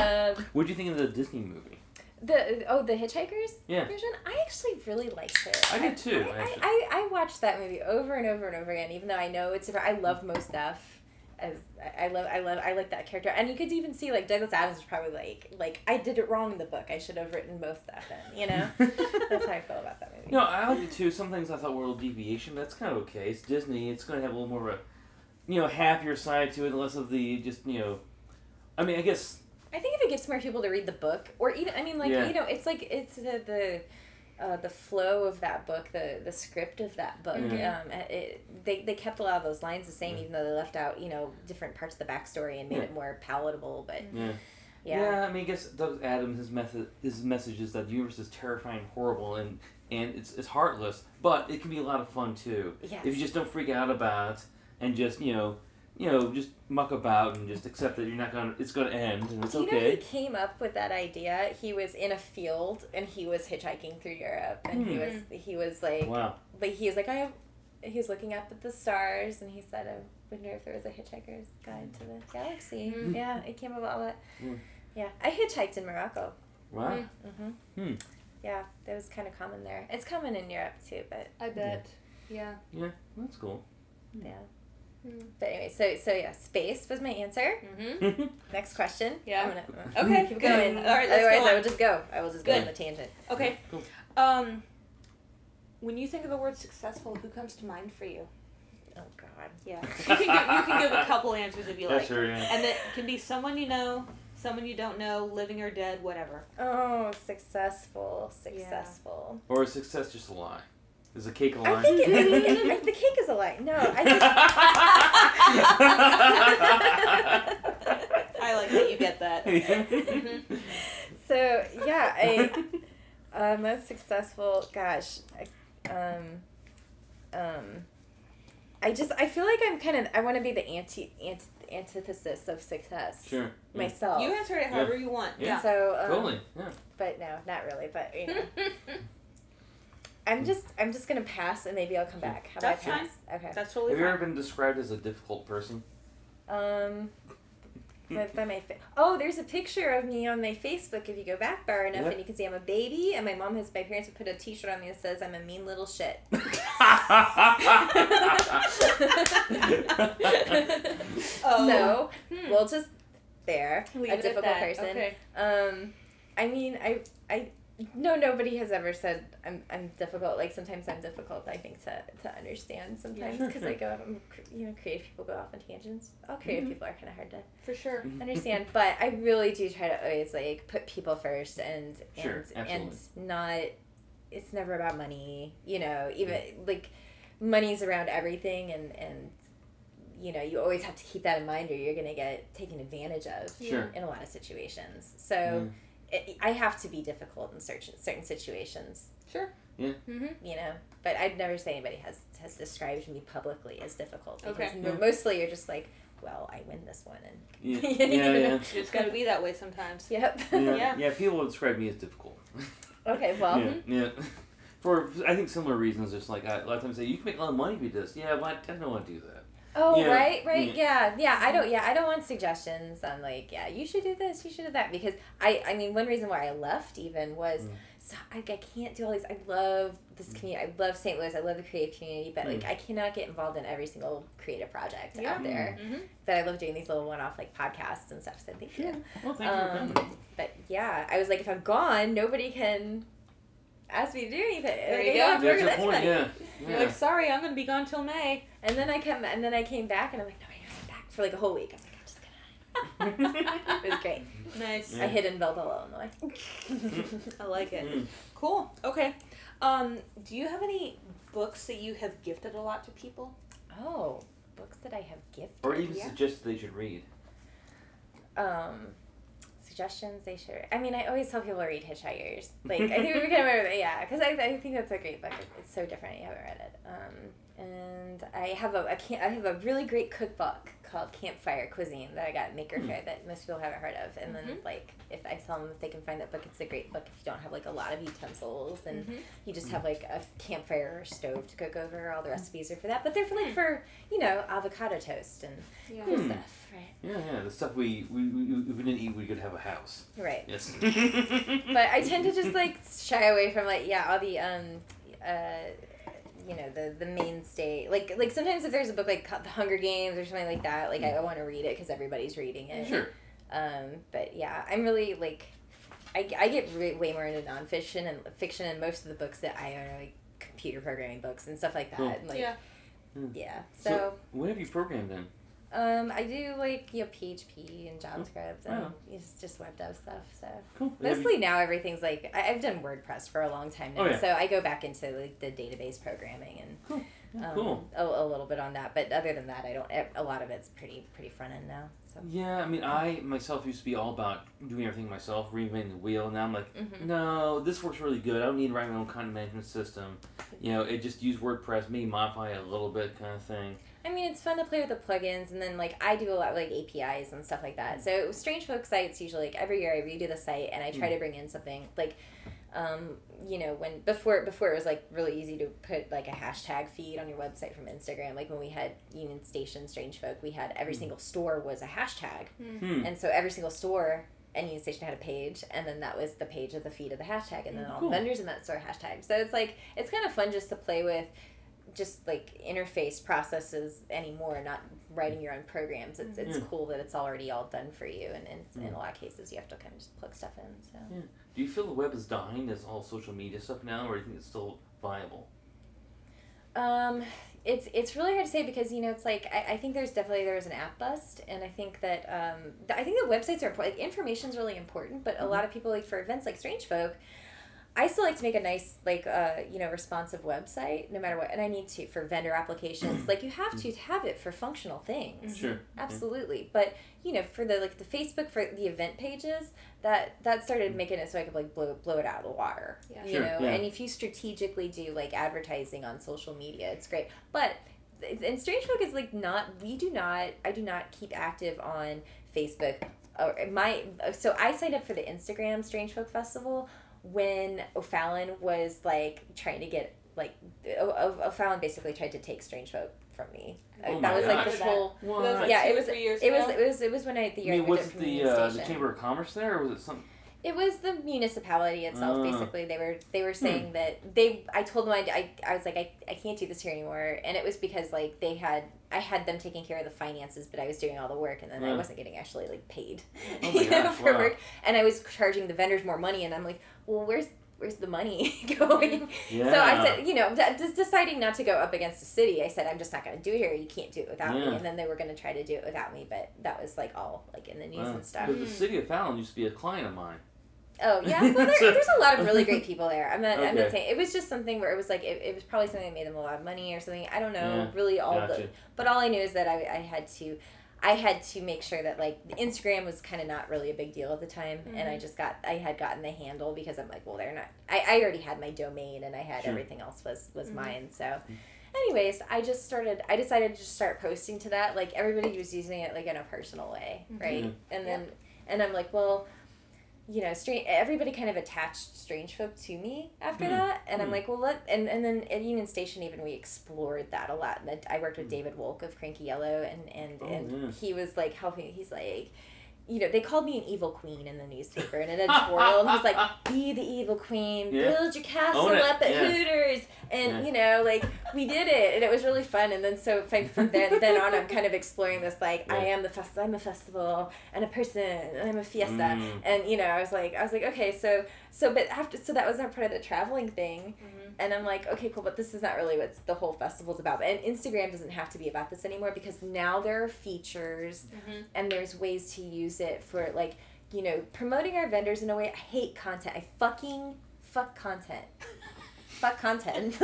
um, What do you think of the Disney movie? The oh the Hitchhikers Yeah. version. I actually really liked it. I did too, I. I, I, I watched that movie over and over and over again, even though I know it's different. I love Mos Def. As I I love I love I like that character, and you could even see like Douglas Adams was probably like like I did it wrong in the book. I should have written Mos Def in. You know, (laughs) that's how I feel about that movie. No, I liked it too. Some things I thought were a little deviation, but that's kind of okay. It's Disney. It's going to have a little more of a, you know, happier side to it, less of the just you know. I mean, I guess I think if it gets more people to read the book, or even I mean, like Yeah. you know, it's like it's the the. Uh, the flow of that book, the the script of that book, Mhm. um, it, they they kept a lot of those lines the same, Yeah. even though they left out you know different parts of the backstory and made Yeah. it more palatable. But yeah. yeah, I mean, I guess Doug Adams his method his message is that the universe is terrifying, horrible, and and it's it's heartless, but it can be a lot of fun too. yes. If you just don't freak out about it and just you know, you know, just muck about and just accept that you're not gonna it's gonna end and it's Do you know who okay. came up with that idea? He was in a field and he was hitchhiking through Europe, and he Hmm. was he was like, Wow. like he was like I have, he was looking up at the stars, and he said, I wonder if there was a hitchhiker's guide to the galaxy. Mhm. Yeah, it came about that. Hmm. Yeah, I hitchhiked in Morocco. Wow. Mm. Mm-hmm. Hmm. Yeah, that was kind of common there. It's common in Europe too, but I bet. Yeah. Yeah, that's cool. yeah. Mm. But anyway, so so yeah, space was my answer. Mm-hmm. (laughs) Next question. Yeah. I'm gonna, I'm (laughs) gonna Okay, keep good. going. All right, let's Otherwise, go I on. will just go. I will just go Good. on the tangent. Okay. Cool. Um, when you think of the word successful, who comes to mind for you? Oh God. Yeah. You can give, you can give a couple answers if you Yeah, like. sure, yeah. And it can be someone you know, someone you don't know, living or dead, whatever. Oh, successful, successful. Or is success just a lie? Is the cake a I lie? think it, I think it, I, the cake is a lie. No, I (laughs) I like that you get that. Mhm. (laughs) so yeah. I uh, most successful. Gosh, I, um, um, I just I feel like I'm kind of I want to be the anti, anti antithesis of success Sure. Yeah. myself. You answer it however you want. Yeah. So um, Totally. Yeah. but no, not really. But you know. (laughs) I'm just I'm just gonna pass and maybe I'll come back. How That's about I fine. Okay. That's totally Have you fine. ever been described as a difficult person? Um, (laughs) by, by my fa- oh, there's a picture of me on my Facebook. If you go back far enough, Yeah. and you can see I'm a baby, and my mom has my parents have put a T-shirt on me that says I'm a mean little shit. Oh. (laughs) (laughs) So Hmm. we'll just there Leave a it at difficult that. person. Okay. Um, I mean, I I no nobody has ever said I'm I'm difficult. Like sometimes I'm difficult. I think to to understand sometimes sure, because sure. I go I'm, you know creative people go off on tangents. All creative Mhm. people are kind of hard to For sure. understand (laughs) but i really do try to always like put people first and Sure, and and not it's never about money you know even like money's around everything and and you know you always have to keep that in mind or you're gonna get taken advantage of Sure. in a lot of situations so it, i have to be difficult in certain certain situations Sure. Yeah. Mm-hmm. you know but i'd never say anybody has has described me publicly as difficult because Okay. Yeah. mostly you're just like well i win this one and Yeah. (laughs) Yeah. Yeah. It's got to be that way sometimes. Yep. (laughs) Yeah. Yeah. yeah. People would describe me as difficult. (laughs) Okay, well, yeah. Yeah. For I think similar reasons, just like I, a lot of times say you can make a lot of money if you do this. Yeah, but I don't want to do that. Oh Yeah, right, right, yeah, yeah. I don't, yeah, I don't want suggestions. I'm like, yeah, you should do this, you should do that, because I, I mean, one reason why I left even was, Mm. so I, I can't do all these. I love this community. I love St. Louis. I love the creative community, but like, Mm. I cannot get involved in every single creative project Yeah. out there. Mm-hmm. But I love doing these little one-off like podcasts and stuff. So thank you. Well, thank you for Um, coming. but yeah, I was like, if I'm gone, nobody can ask me to do anything. There Like, you I go. That's a with point. anybody. Yeah. You're like, sorry, I'm gonna be gone till May. And then I come, and then I came back, and I'm like, no, I'm not coming back for like a whole week. I was like, I'm just gonna. (laughs) it was great. Nice. Yeah. I hid in Belleville, Illinois. (laughs) I like it. Mm. Cool. Okay. Um, do you have any books that you have gifted a lot to people? oh, books that I have gifted. Or even Yeah. suggest they should read. um, suggestions they should. I mean, I always tell people to read Hitchhikers. Like, I think we can remember that. Yeah, because I, I think that's a great book. It's so different. You haven't read it. Um, and I have a I can't I have a really great cookbook called Campfire Cuisine that I got at Maker Faire that most people haven't heard of. And then Mhm. like if I tell them if they can find that book, it's a great book if you don't have like a lot of utensils and Mhm. you just have like a campfire or stove to cook over. All the recipes are for that, but they're for like for you know avocado toast and Yeah. cool Hmm. stuff, right? Yeah, yeah. The stuff we we, we, if we didn't eat, we could have a house. Right. Yes. (laughs) (laughs) but I tend to just like shy away from like yeah all the um uh you know the the mainstay like like sometimes if there's a book like the Hunger Games or something like that like I, I want to read it because everybody's reading it sure. um but yeah I'm really like I, I get re- way more into nonfiction and fiction and most of the books that I own are like computer programming books and stuff like that Cool. and, like Yeah. yeah So- so What have you programmed in? Um I do like you know PHP and JavaScript and Wow. it's just web dev stuff so Cool. Have Mostly now everything's like I, I've done WordPress for a long time now, Oh, yeah. so I go back into like the database programming and Cool. Yeah, um, cool. a, a little bit on that. But other than that, I don't. A lot of it's pretty pretty front end now. So Yeah, I mean, I myself used to be all about doing everything myself, reinventing the wheel. Now I'm like, Mhm. no, this works really good. I don't need to write my own content management system. You know, it just use WordPress, maybe modify it a little bit, kind of thing. I mean, it's fun to play with the plugins, and then like I do a lot with like APIs and stuff like that. So Strange Folk sites usually like every year I redo the site and I try Mm. to bring in something like. Um, you know when before before it was like really easy to put like a hashtag feed on your website from Instagram like when we had Union Station Strange Folk we had every Mm. single store was a hashtag Hmm. And so every single store and Union Station had a page, and then that was the page of the feed of the hashtag, and then all Cool. the vendors in that store hashtag. So it's like it's kind of fun just to play with, just like interface processes anymore, not writing your own programs. It's it's Yeah. cool that it's already all done for you, and, and in Mm. a lot of cases you have to kind of just plug stuff in. So. Do you feel the web is dying as all social media stuff now, or do you think it's still viable? Um, it's it's really hard to say because you know it's like I, I think there's definitely there was an app bust and I think that um I think the websites are important. Like, information's really important, but a lot of people like for events like Strange Folk, I still like to make a nice like uh you know responsive website no matter what, and I need to for vendor applications. like you have to have it for functional things. Sure. Absolutely, but you know, for the like the Facebook for the event pages, that that started making it so I could like blow blow it out of the water. Yeah. You Sure, know, yeah. and if you strategically do like advertising on social media, it's great. But and Strange Folk is like not. We do not. I do not keep active on Facebook. Or my so I signed up for the Instagram Strange Folk Festival when O'Fallon was like trying to get like O- O- O'Fallon basically tried to take Strange Folk from me. Oh that my was like gosh. this whole What? Those, like, yeah, it was three years it was it was it was when I the I year I mean, moved was it the uh, the Chamber of Commerce there, or was it something? It was the municipality itself. Ah. basically, they were they were Hmm. saying that they. I told them I, I, I was like I, I can't do this here anymore, and it was because like they had I had them taking care of the finances, but I was doing all the work, and then I wasn't getting actually like paid, Oh my (laughs) you know, gosh, for wow. work, and I was charging the vendors more money, and I'm like, well, where's where's the money (laughs) going? Yeah. So I said, you know, d- just deciding not to go up against the city, I said, I'm just not going to do it here. You can't do it without me. And then they were going to try to do it without me, but that was like all like in the news Wow. and stuff. But the hmm. city of Fallon used to be a client of mine. Oh yeah, well there, (laughs) So- there's a lot of really great people there. I'm not. I'm not saying it was just something where it was like it, it was probably something that made them a lot of money or something. I don't know Yeah, really all Gotcha. the. But all I knew is that I, I had to, I had to make sure that like Instagram was kind of not really a big deal at the time, and I Mhm. just got I had gotten the handle because I'm like, well, they're not. I, I already had my domain and I had Sure. everything else was was Mhm. mine. So. Anyways, I just started. I decided to just start posting to that. Like everybody was using it like in a personal way, Mhm. right? Yeah. And then, and I'm like, well, you know, strange. Everybody kind of attached Strange Folk to me after Mhm. that, and I'm Mhm. like, well, let and and then at Union Station even we explored that a lot. And I worked with Mhm. David Wolk of Cranky Yellow, and and Oh, and yeah. he was like helping. He's like. You know, they called me an evil queen in the newspaper and in an editorial, and he's like, (laughs) "Be the evil queen, Yeah. build your castle Own it, up at yeah. Hooters," and Yeah. you know, like we did it, and it was really fun. And then so from from then then on, I'm kind of exploring this, like I am the fest, I'm a festival and a person, and I'm a fiesta, Mm. and you know i was like i was like okay so so but after so that was not part of the traveling thing Mhm. and i'm like okay cool but this is not really what the whole festival's about and instagram doesn't have to be about this anymore because now there are features Mhm. and there's ways to use it for like you know promoting our vendors in a way i hate content i fucking fuck content fuck content (laughs) like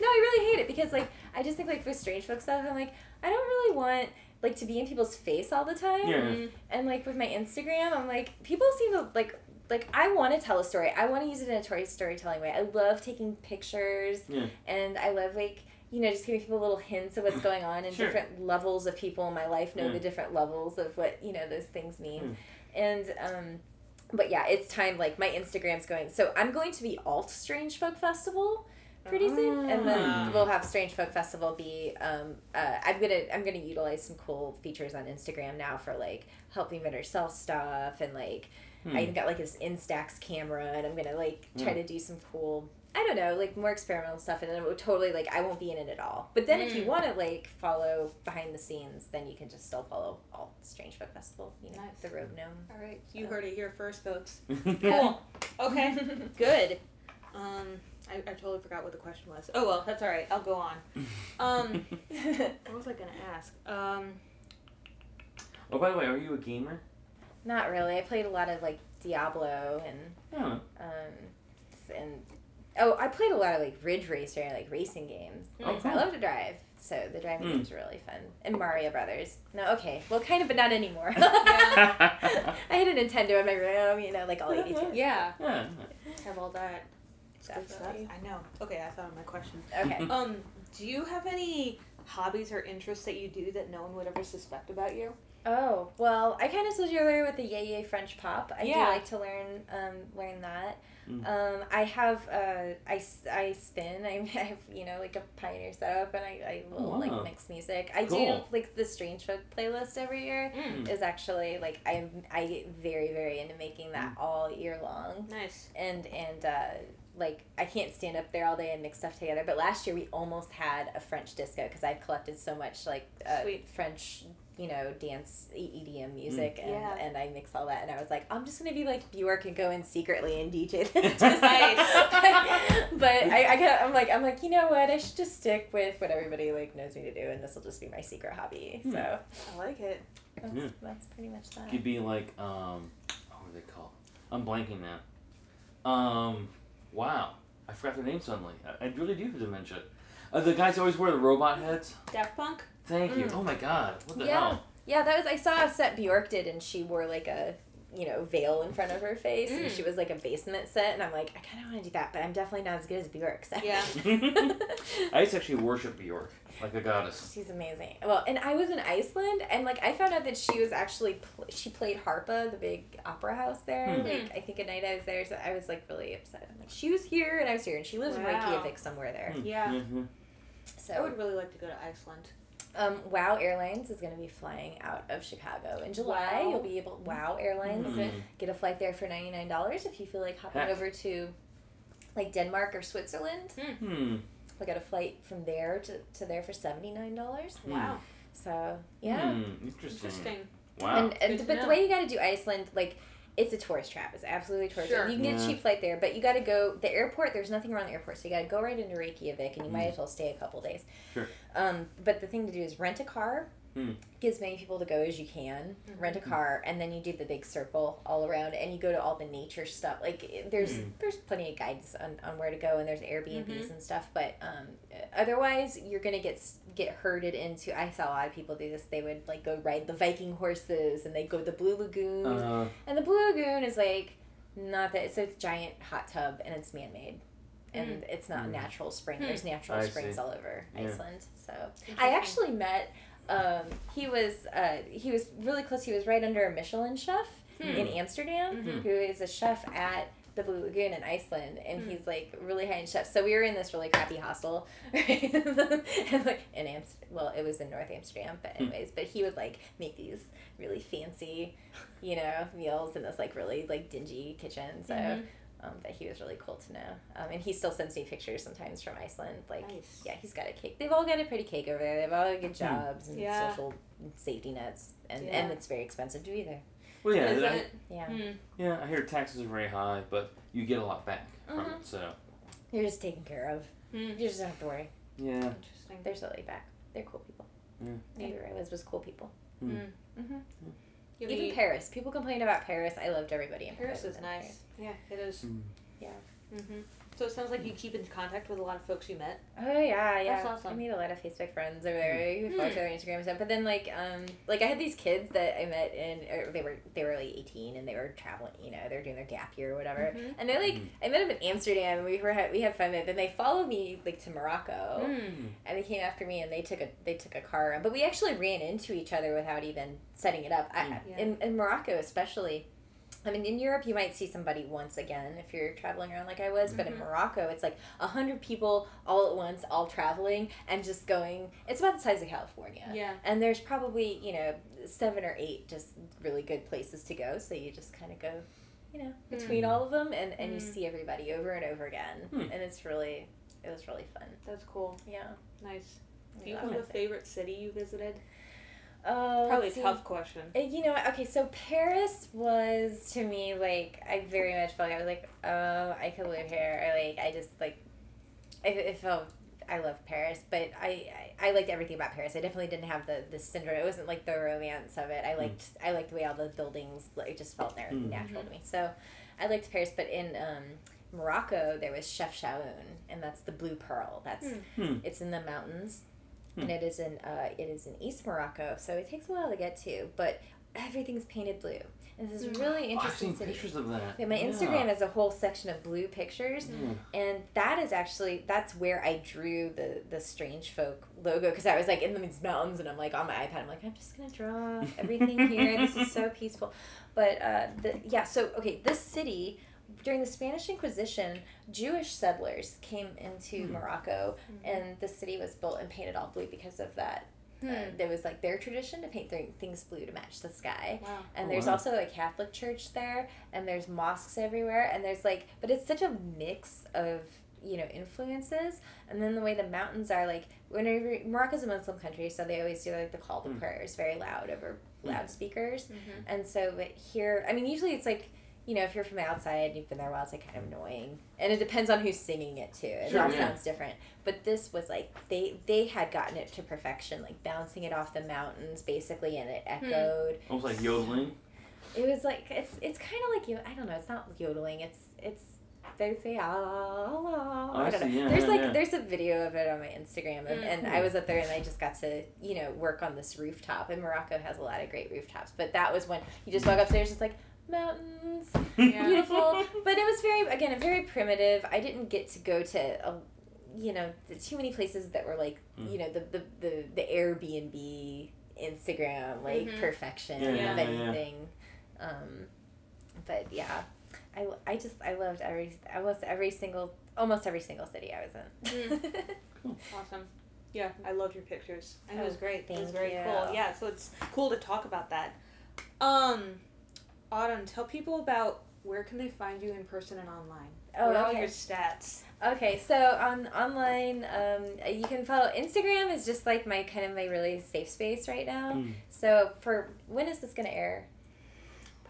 no i really hate it because like i just think like for strange folk stuff i'm like i don't really want like to be in people's face all the time Yeah. Mhm. and like with my Instagram, I'm like people seem to like like I want to tell a story. I want to use it in a story storytelling way. I love taking pictures Yeah. and I love like you know, just giving people little hints of what's going on and Sure. different levels of people in my life know Mm. the different levels of what you know those things mean, Mm. and um, but yeah, it's time. Like my Instagram's going, so I'm going to be alt Strange Folk Festival pretty soon, and then Ah. we'll have Strange Folk Festival be. Um, uh, I'm gonna I'm gonna utilize some cool features on Instagram now for like helping vendors sell stuff and like Hmm. I even got like this Instax camera, and I'm gonna like try Hmm. to do some cool. I don't know, like more experimental stuff, and then it would totally like I won't be in it at all. But then if you Mm. want to like follow behind the scenes, then you can just still follow all Strange Folk Festival. You know, Nice. the Rogue Gnome. All right, you heard it here first, folks. (laughs) Cool. Okay. (laughs) Good. Um, I, I totally forgot what the question was. Oh well, that's all right. I'll go on. Um, (laughs) what was I gonna ask? Um, oh, by the way, are you a gamer? Not really. I played a lot of like Diablo and Yeah. um and oh, I played a lot of like Ridge Racer, like racing games. Oh, Because I love to drive, so the driving Mm. games are really fun. And Mario Brothers. No, okay, well, kind of, but not anymore. (laughs) (laughs) I had a Nintendo in my room, you know, like all eighties. yeah, yeah. have all that stuff. Definitely. I know. Okay, I thought of my question. Okay. (laughs) Um, do you have any hobbies or interests that you do that no one would ever suspect about you? Oh well, I kind of told you earlier with the Yé-yé French pop. I Yeah. do like to learn um, learn that. Mm. Um, I have uh, I, I spin. (laughs) I have you know like a Pioneer setup, and I, I will Oh, wow. like mix music. I do like the Strange Folk playlist every year. Mm. Is actually like I I get very very into making that all year long, Nice. and and uh, like I can't stand up there all day and mix stuff together. But last year we almost had a French disco because I've collected so much like uh, Sweet. French you know dance E- EDM music and Yeah. and I mix all that and I was like I'm just gonna be like Bjork and go in secretly and DJ this. (laughs) Just Nice. (laughs) but I, I got, I'm like I'm like you know what I should just stick with what everybody like knows me to do and this will just be my secret hobby. Hmm. So I like it. that's, Yeah. that's pretty much that. Could be like um, what are they called? I'm blanking now. Um, wow, I forgot their name suddenly. I, I really do have dementia. Uh, the guys always wear the robot heads. Daft Punk. Thank you. Mm. Oh my god, what the Yeah. hell? Yeah, that was I saw a set Bjork did, and she wore like a you know veil in front of her face, and Mm. she was like a basement set, and I'm like, I kind of want to do that, but I'm definitely not as good as Bjork. So. Yeah. (laughs) I used to actually worship Bjork like a goddess. She's amazing. Well, and I was in Iceland, and like I found out that she was actually pl- she played Harpa, the big opera house there. Hmm. Like I think a night I was there, so I was like really upset. I'm like, she was here, and I was here, and she lives in Reykjavik somewhere there. Mm. Yeah. Mhm. I would really like to go to Iceland. Um, Wow Airlines is going to be flying out of Chicago in July. Wow. You'll be able Wow Airlines. Mm. get a flight there for ninety nine dollars if you feel like hopping Heck. over to like Denmark or Switzerland. Hmm. I got a flight from there to, to there for seventy nine dollars. Hmm. Wow. So yeah. Hmm. Interesting. Interesting. Wow. And, and but know. the way you got to do Iceland, like it's a tourist trap. It's absolutely a tourist Sure. trap. You can get Yeah. a cheap flight there, but you got to go the airport. There's nothing around the airport, so you got to go right into Reykjavik, and you might Mm. as well stay a couple days. Sure. Um, but the thing to do is rent a car. Mm. Get as many people to go as you can. Rent a car, and then you do the big circle all around, and you go to all the nature stuff. Like there's Mm. there's plenty of guides on, on where to go, and there's Airbnbs Mhm. and stuff. But um, otherwise, you're gonna get get herded into. I saw a lot of people do this. They would like go ride the Viking horses, and they go to the Blue Lagoon, Uh, and the Blue Lagoon is like not that it's a giant hot tub, and it's man made. And it's not Mm. natural spring. Hmm. There's natural I springs see. all over Yeah. Iceland. So I actually met. Um, he was uh, he was really close. He was right under a Michelin chef Hmm. in Amsterdam, Mhm. who is a chef at the Blue Lagoon in Iceland, and Hmm. he's like really high end chef. So we were in this really crappy hostel, right? (laughs) and like in Amsterdam. Well, it was in North Amsterdam, but Hmm. anyways, but he would like make these really fancy, you know, meals in this like really like dingy kitchen. So. Mhm. Um, but he was really cool to know, um, and he still sends me pictures sometimes from Iceland. Like, Nice. yeah, he's got a cake. They've all got a pretty cake over there. They've all got good Hmm. jobs and Yeah. social safety nets, and, Yeah. and it's very expensive to be there. well, yeah, Is I. Yeah, Hmm. yeah. I hear taxes are very high, but you get a lot back from Mhm. it. So you're just taken care of. Hmm. You just don't have to worry. yeah. Interesting. They're so laid back. They're cool people. Yeah. Everywhere I was was cool people. Hmm. hmm You Even mean- Paris. People complained about Paris. I loved everybody in Paris Paris. is nice. Yeah, it is. Hmm. Yeah. Mm-hmm. So it sounds like you keep in contact with a lot of folks you met. Oh yeah, yeah. That's awesome. I made a lot of Facebook friends over there. We follow each other on Instagram and stuff. But then like um like I had these kids that I met in they were they were like eighteen and they were traveling. You know they were doing their gap year or whatever. Mhm. And they like Mhm. I met them in Amsterdam and we were we had fun. But then they followed me like to Morocco Mm. and they came after me and they took a they took a car run. But we actually ran into each other without even setting it up. I, Mm. Yeah. in in Morocco especially. I mean, in Europe, you might see somebody once again if you're traveling around like I was, but in Mhm. Morocco, it's like a hundred people all at once, all traveling and just going. It's about the size of California, Yeah. and there's probably you know seven or eight just really good places to go. So you just kind of go, you know, between Mm. all of them, and and you Mm. see everybody over and over again, Hmm. and it's really it was really fun. That's cool. Yeah. Nice. Do you have a favorite city you visited? Oh, Probably a tough question. Uh, You know, what? okay, so Paris was to me like I very much felt like I was like, oh, I could live here. Or like I just like, I it felt I love Paris, but I, I I liked everything about Paris. I definitely didn't have the the syndrome. It wasn't like the romance of it. I liked I liked the way all the buildings like it just felt there Mm. natural to me. So I liked Paris, but in um, Morocco there was Chefchaouen, and that's the blue pearl. That's Hmm. Hmm. it's in the mountains, Hmm. and it is in uh, it is in East Morocco, so it takes a while to get to, but everything's painted blue. And this is Hmm. really Oh, I've interesting seen city. pictures of that. Yeah, my Yeah. Instagram has a whole section of blue pictures, Yeah. and that is actually that's where I drew the the Strange Folk logo because I was like in these mountains, and I'm like on my iPad, I'm like I'm just gonna draw everything (laughs) here. this is so peaceful, but uh, the yeah. So okay, this city during the Spanish Inquisition, Jewish settlers came into Hmm. Morocco, Mm-hmm. and the city was built and painted all blue because of that. Hmm. Uh, there was like their tradition to paint th- things blue to match the sky. Wow. And Oh, there's wow. also a Catholic church there, and there's mosques everywhere, and there's like, but it's such a mix of you know influences, and then the way the mountains are like. Whenever Morocco's a Muslim country, so they always do like the call to Mm. prayers very loud over Mm. loudspeakers, Mm-hmm. and so but here, I mean, usually it's like. You know, if you're from outside and you've been there a while, it's like kind of annoying, and it depends on who's singing it too. It Sure, all yeah. sounds different, but this was like they they had gotten it to perfection, like bouncing it off the mountains basically, and it Hmm. echoed. Almost like yodeling. It was like it's it's kind of like you. I don't know. It's not yodeling. It's it's they say ah, ah, Oh, I don't know. see, yeah, there's yeah, like yeah. there's a video of it on my Instagram, and, Mm, and cool. I was up there and I just got to you know work on this rooftop. And Morocco has a lot of great rooftops, but that was when you just walk upstairs, and it's like mountains, Yeah. beautiful. (laughs) But it was very again very primitive. I didn't get to go to a, you know the, too many places that were like Mm. you know the the the, the Airbnb Instagram like Mhm. perfection Yeah, of yeah, yeah. anything. Um, but yeah, I, I just I loved every almost every single almost every single city I was in. (laughs) Awesome. Yeah, I loved your pictures. And it was Oh, great. it was very you. cool. Yeah, so it's cool to talk about that. Um, Autumn, tell people about where can they find you in person and online. Oh, what are all okay. your stats? Okay, so on online, um, you can follow Instagram is just like my kind of my really safe space right now. Mm. So for when is this gonna air?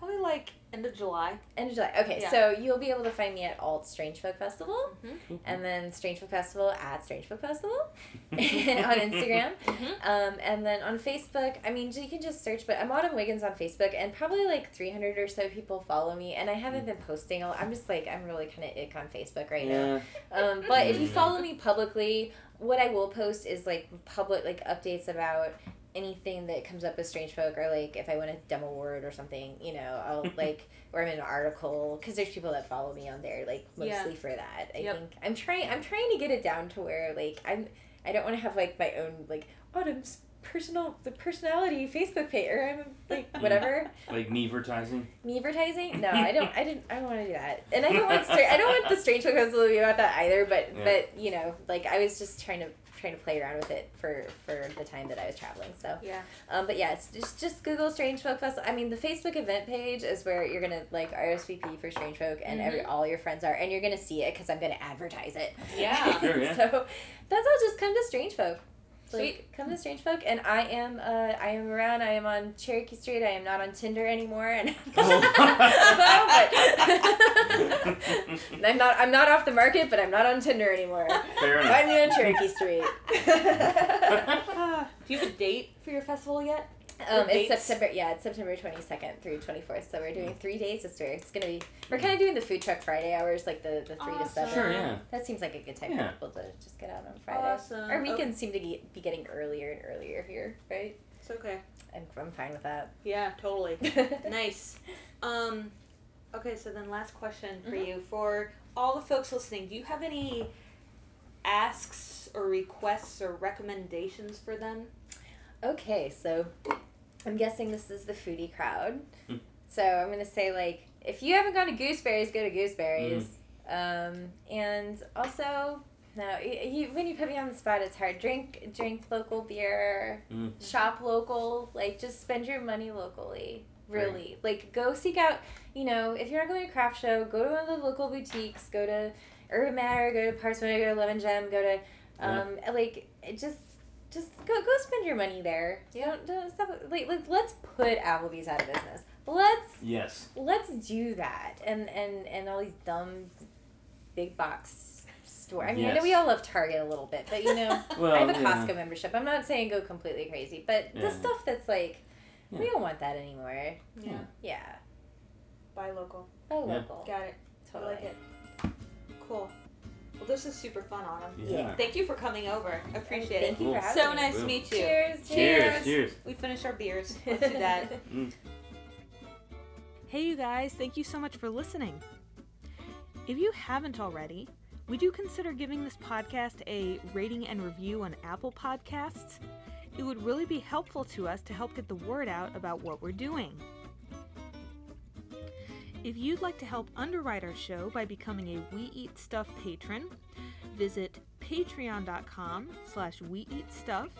Probably like end of July. End of July. Okay, Yeah. so you'll be able to find me at Alt Strange Folk Festival, Mm-hmm. and then Strange Folk Festival at Strange Folk Festival (laughs) (laughs) on Instagram. Mm-hmm. Um, and then on Facebook, I mean, you can just search, but I'm Autumn Wiggins on Facebook, and probably like 300 or so people follow me, and I haven't been posting a lot. I'm just like, I'm really kind of ick on Facebook right now. Um, but if you follow me publicly, what I will post is like public, like updates about anything that comes up with strange folk or like if I win a demo award or something, you know, I'll (laughs) like or I'm in an article because there's people that follow me on there like Yeah. mostly for that. I Yep. think I'm trying I'm trying to get it down to where like I'm I don't want to have like my own like Autumn's personal the personality Facebook page or I'm like (laughs) whatever Like me advertising. me advertising. No, I don't. I didn't. I don't want to do that. And I don't want. (laughs) Stra- I don't want the Strange Folk Festival to be about that either. But Yeah. but you know, like I was just trying to trying to play around with it for for the time that I was traveling. So Yeah. um, but yeah, it's just just Google Strange Folk Festival. I mean, the Facebook event page is where you're gonna like RSVP for Strange Folk, and every Mhm. all your friends are, and you're gonna see it because I'm gonna advertise it. Yeah. (laughs) Sure, yeah. so that's all. Just come to Strange Folk. Like, Sweet. come to Strange Folk, and I am uh, I am around. I am on Cherokee Street. I am not on Tinder anymore, and (laughs) Oh. (laughs) I'm not I'm not off the market, but I'm not on Tinder anymore. Fair enough. Find me on Cherokee Street. (laughs) Do you have a date for your festival yet? Um, it's? September. Yeah, it's September twenty second through twenty fourth. So we're doing three days this year. It's gonna be. We're kind of doing the food truck Friday hours, like the the three to Awesome. seven. Sure, yeah. That seems like a good time Yeah. for people to just get out on Friday. Awesome. Our weekends seem to ge- be getting earlier and earlier here, right? It's okay. And I'm fine with that. Yeah, totally. (laughs) nice. Um, okay, so then last question for Mhm. you. For all the folks listening, do you have any asks or requests or recommendations for them? Okay, so I'm guessing this is the foodie crowd. Hmm. So I'm gonna say like, if you haven't gone to Gooseberries, go to Gooseberries. Um, and also, no, you, when you put me on the spot, it's hard. Drink, drink local beer. Mm. Shop local. Like, just spend your money locally. Really, like, go seek out. You know, if you're not going to craft show, go to one of the local boutiques. Go to Urban Matter. Go to Parksman. Go to Lemon Gem. Go to, um, like, just. Just go, go spend your money there. You don't, don't stop. Like, like, let's put Applebee's out of business. Let's Yes. let's do that and and and all these dumb big box store i mean i know we all love target a little bit but you know Well, (laughs) i have a yeah. costco membership i'm not saying go completely crazy but Yeah. the stuff that's like we don't want that anymore Yeah. yeah Buy local. buy Yeah. local Got it. totally I like it. Cool. Well, this is super fun, Autumn. Yeah. Thank you for coming over. I appreciate thank it. Thank you for having So me. So nice to meet you. cheers Cheers. Cheers. We finished our beers. Let's do that. (laughs) Mm. Hey, you guys, thank you so much for listening. If you haven't already, would you consider giving this podcast a rating and review on Apple Podcasts? It would really be helpful to us to help get the word out about what we're doing. If you'd like to help underwrite our show by becoming a We Eat Stuff patron, visit patreon.com slash we eat stuff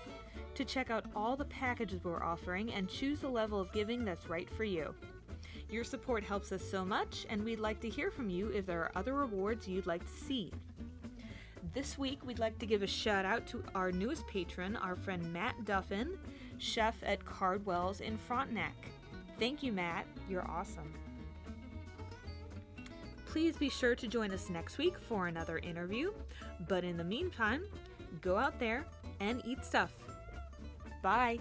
to check out all the packages we're offering and choose the level of giving that's right for you. Your support helps us so much, and we'd like to hear from you if there are other rewards you'd like to see. This week, we'd like to give a shout out to our newest patron, our friend Matt Duffin, chef at Cardwell's in Frontenac. Thank you, Matt. You're awesome. Please be sure to join us next week for another interview. But in the meantime, go out there and eat stuff. Bye.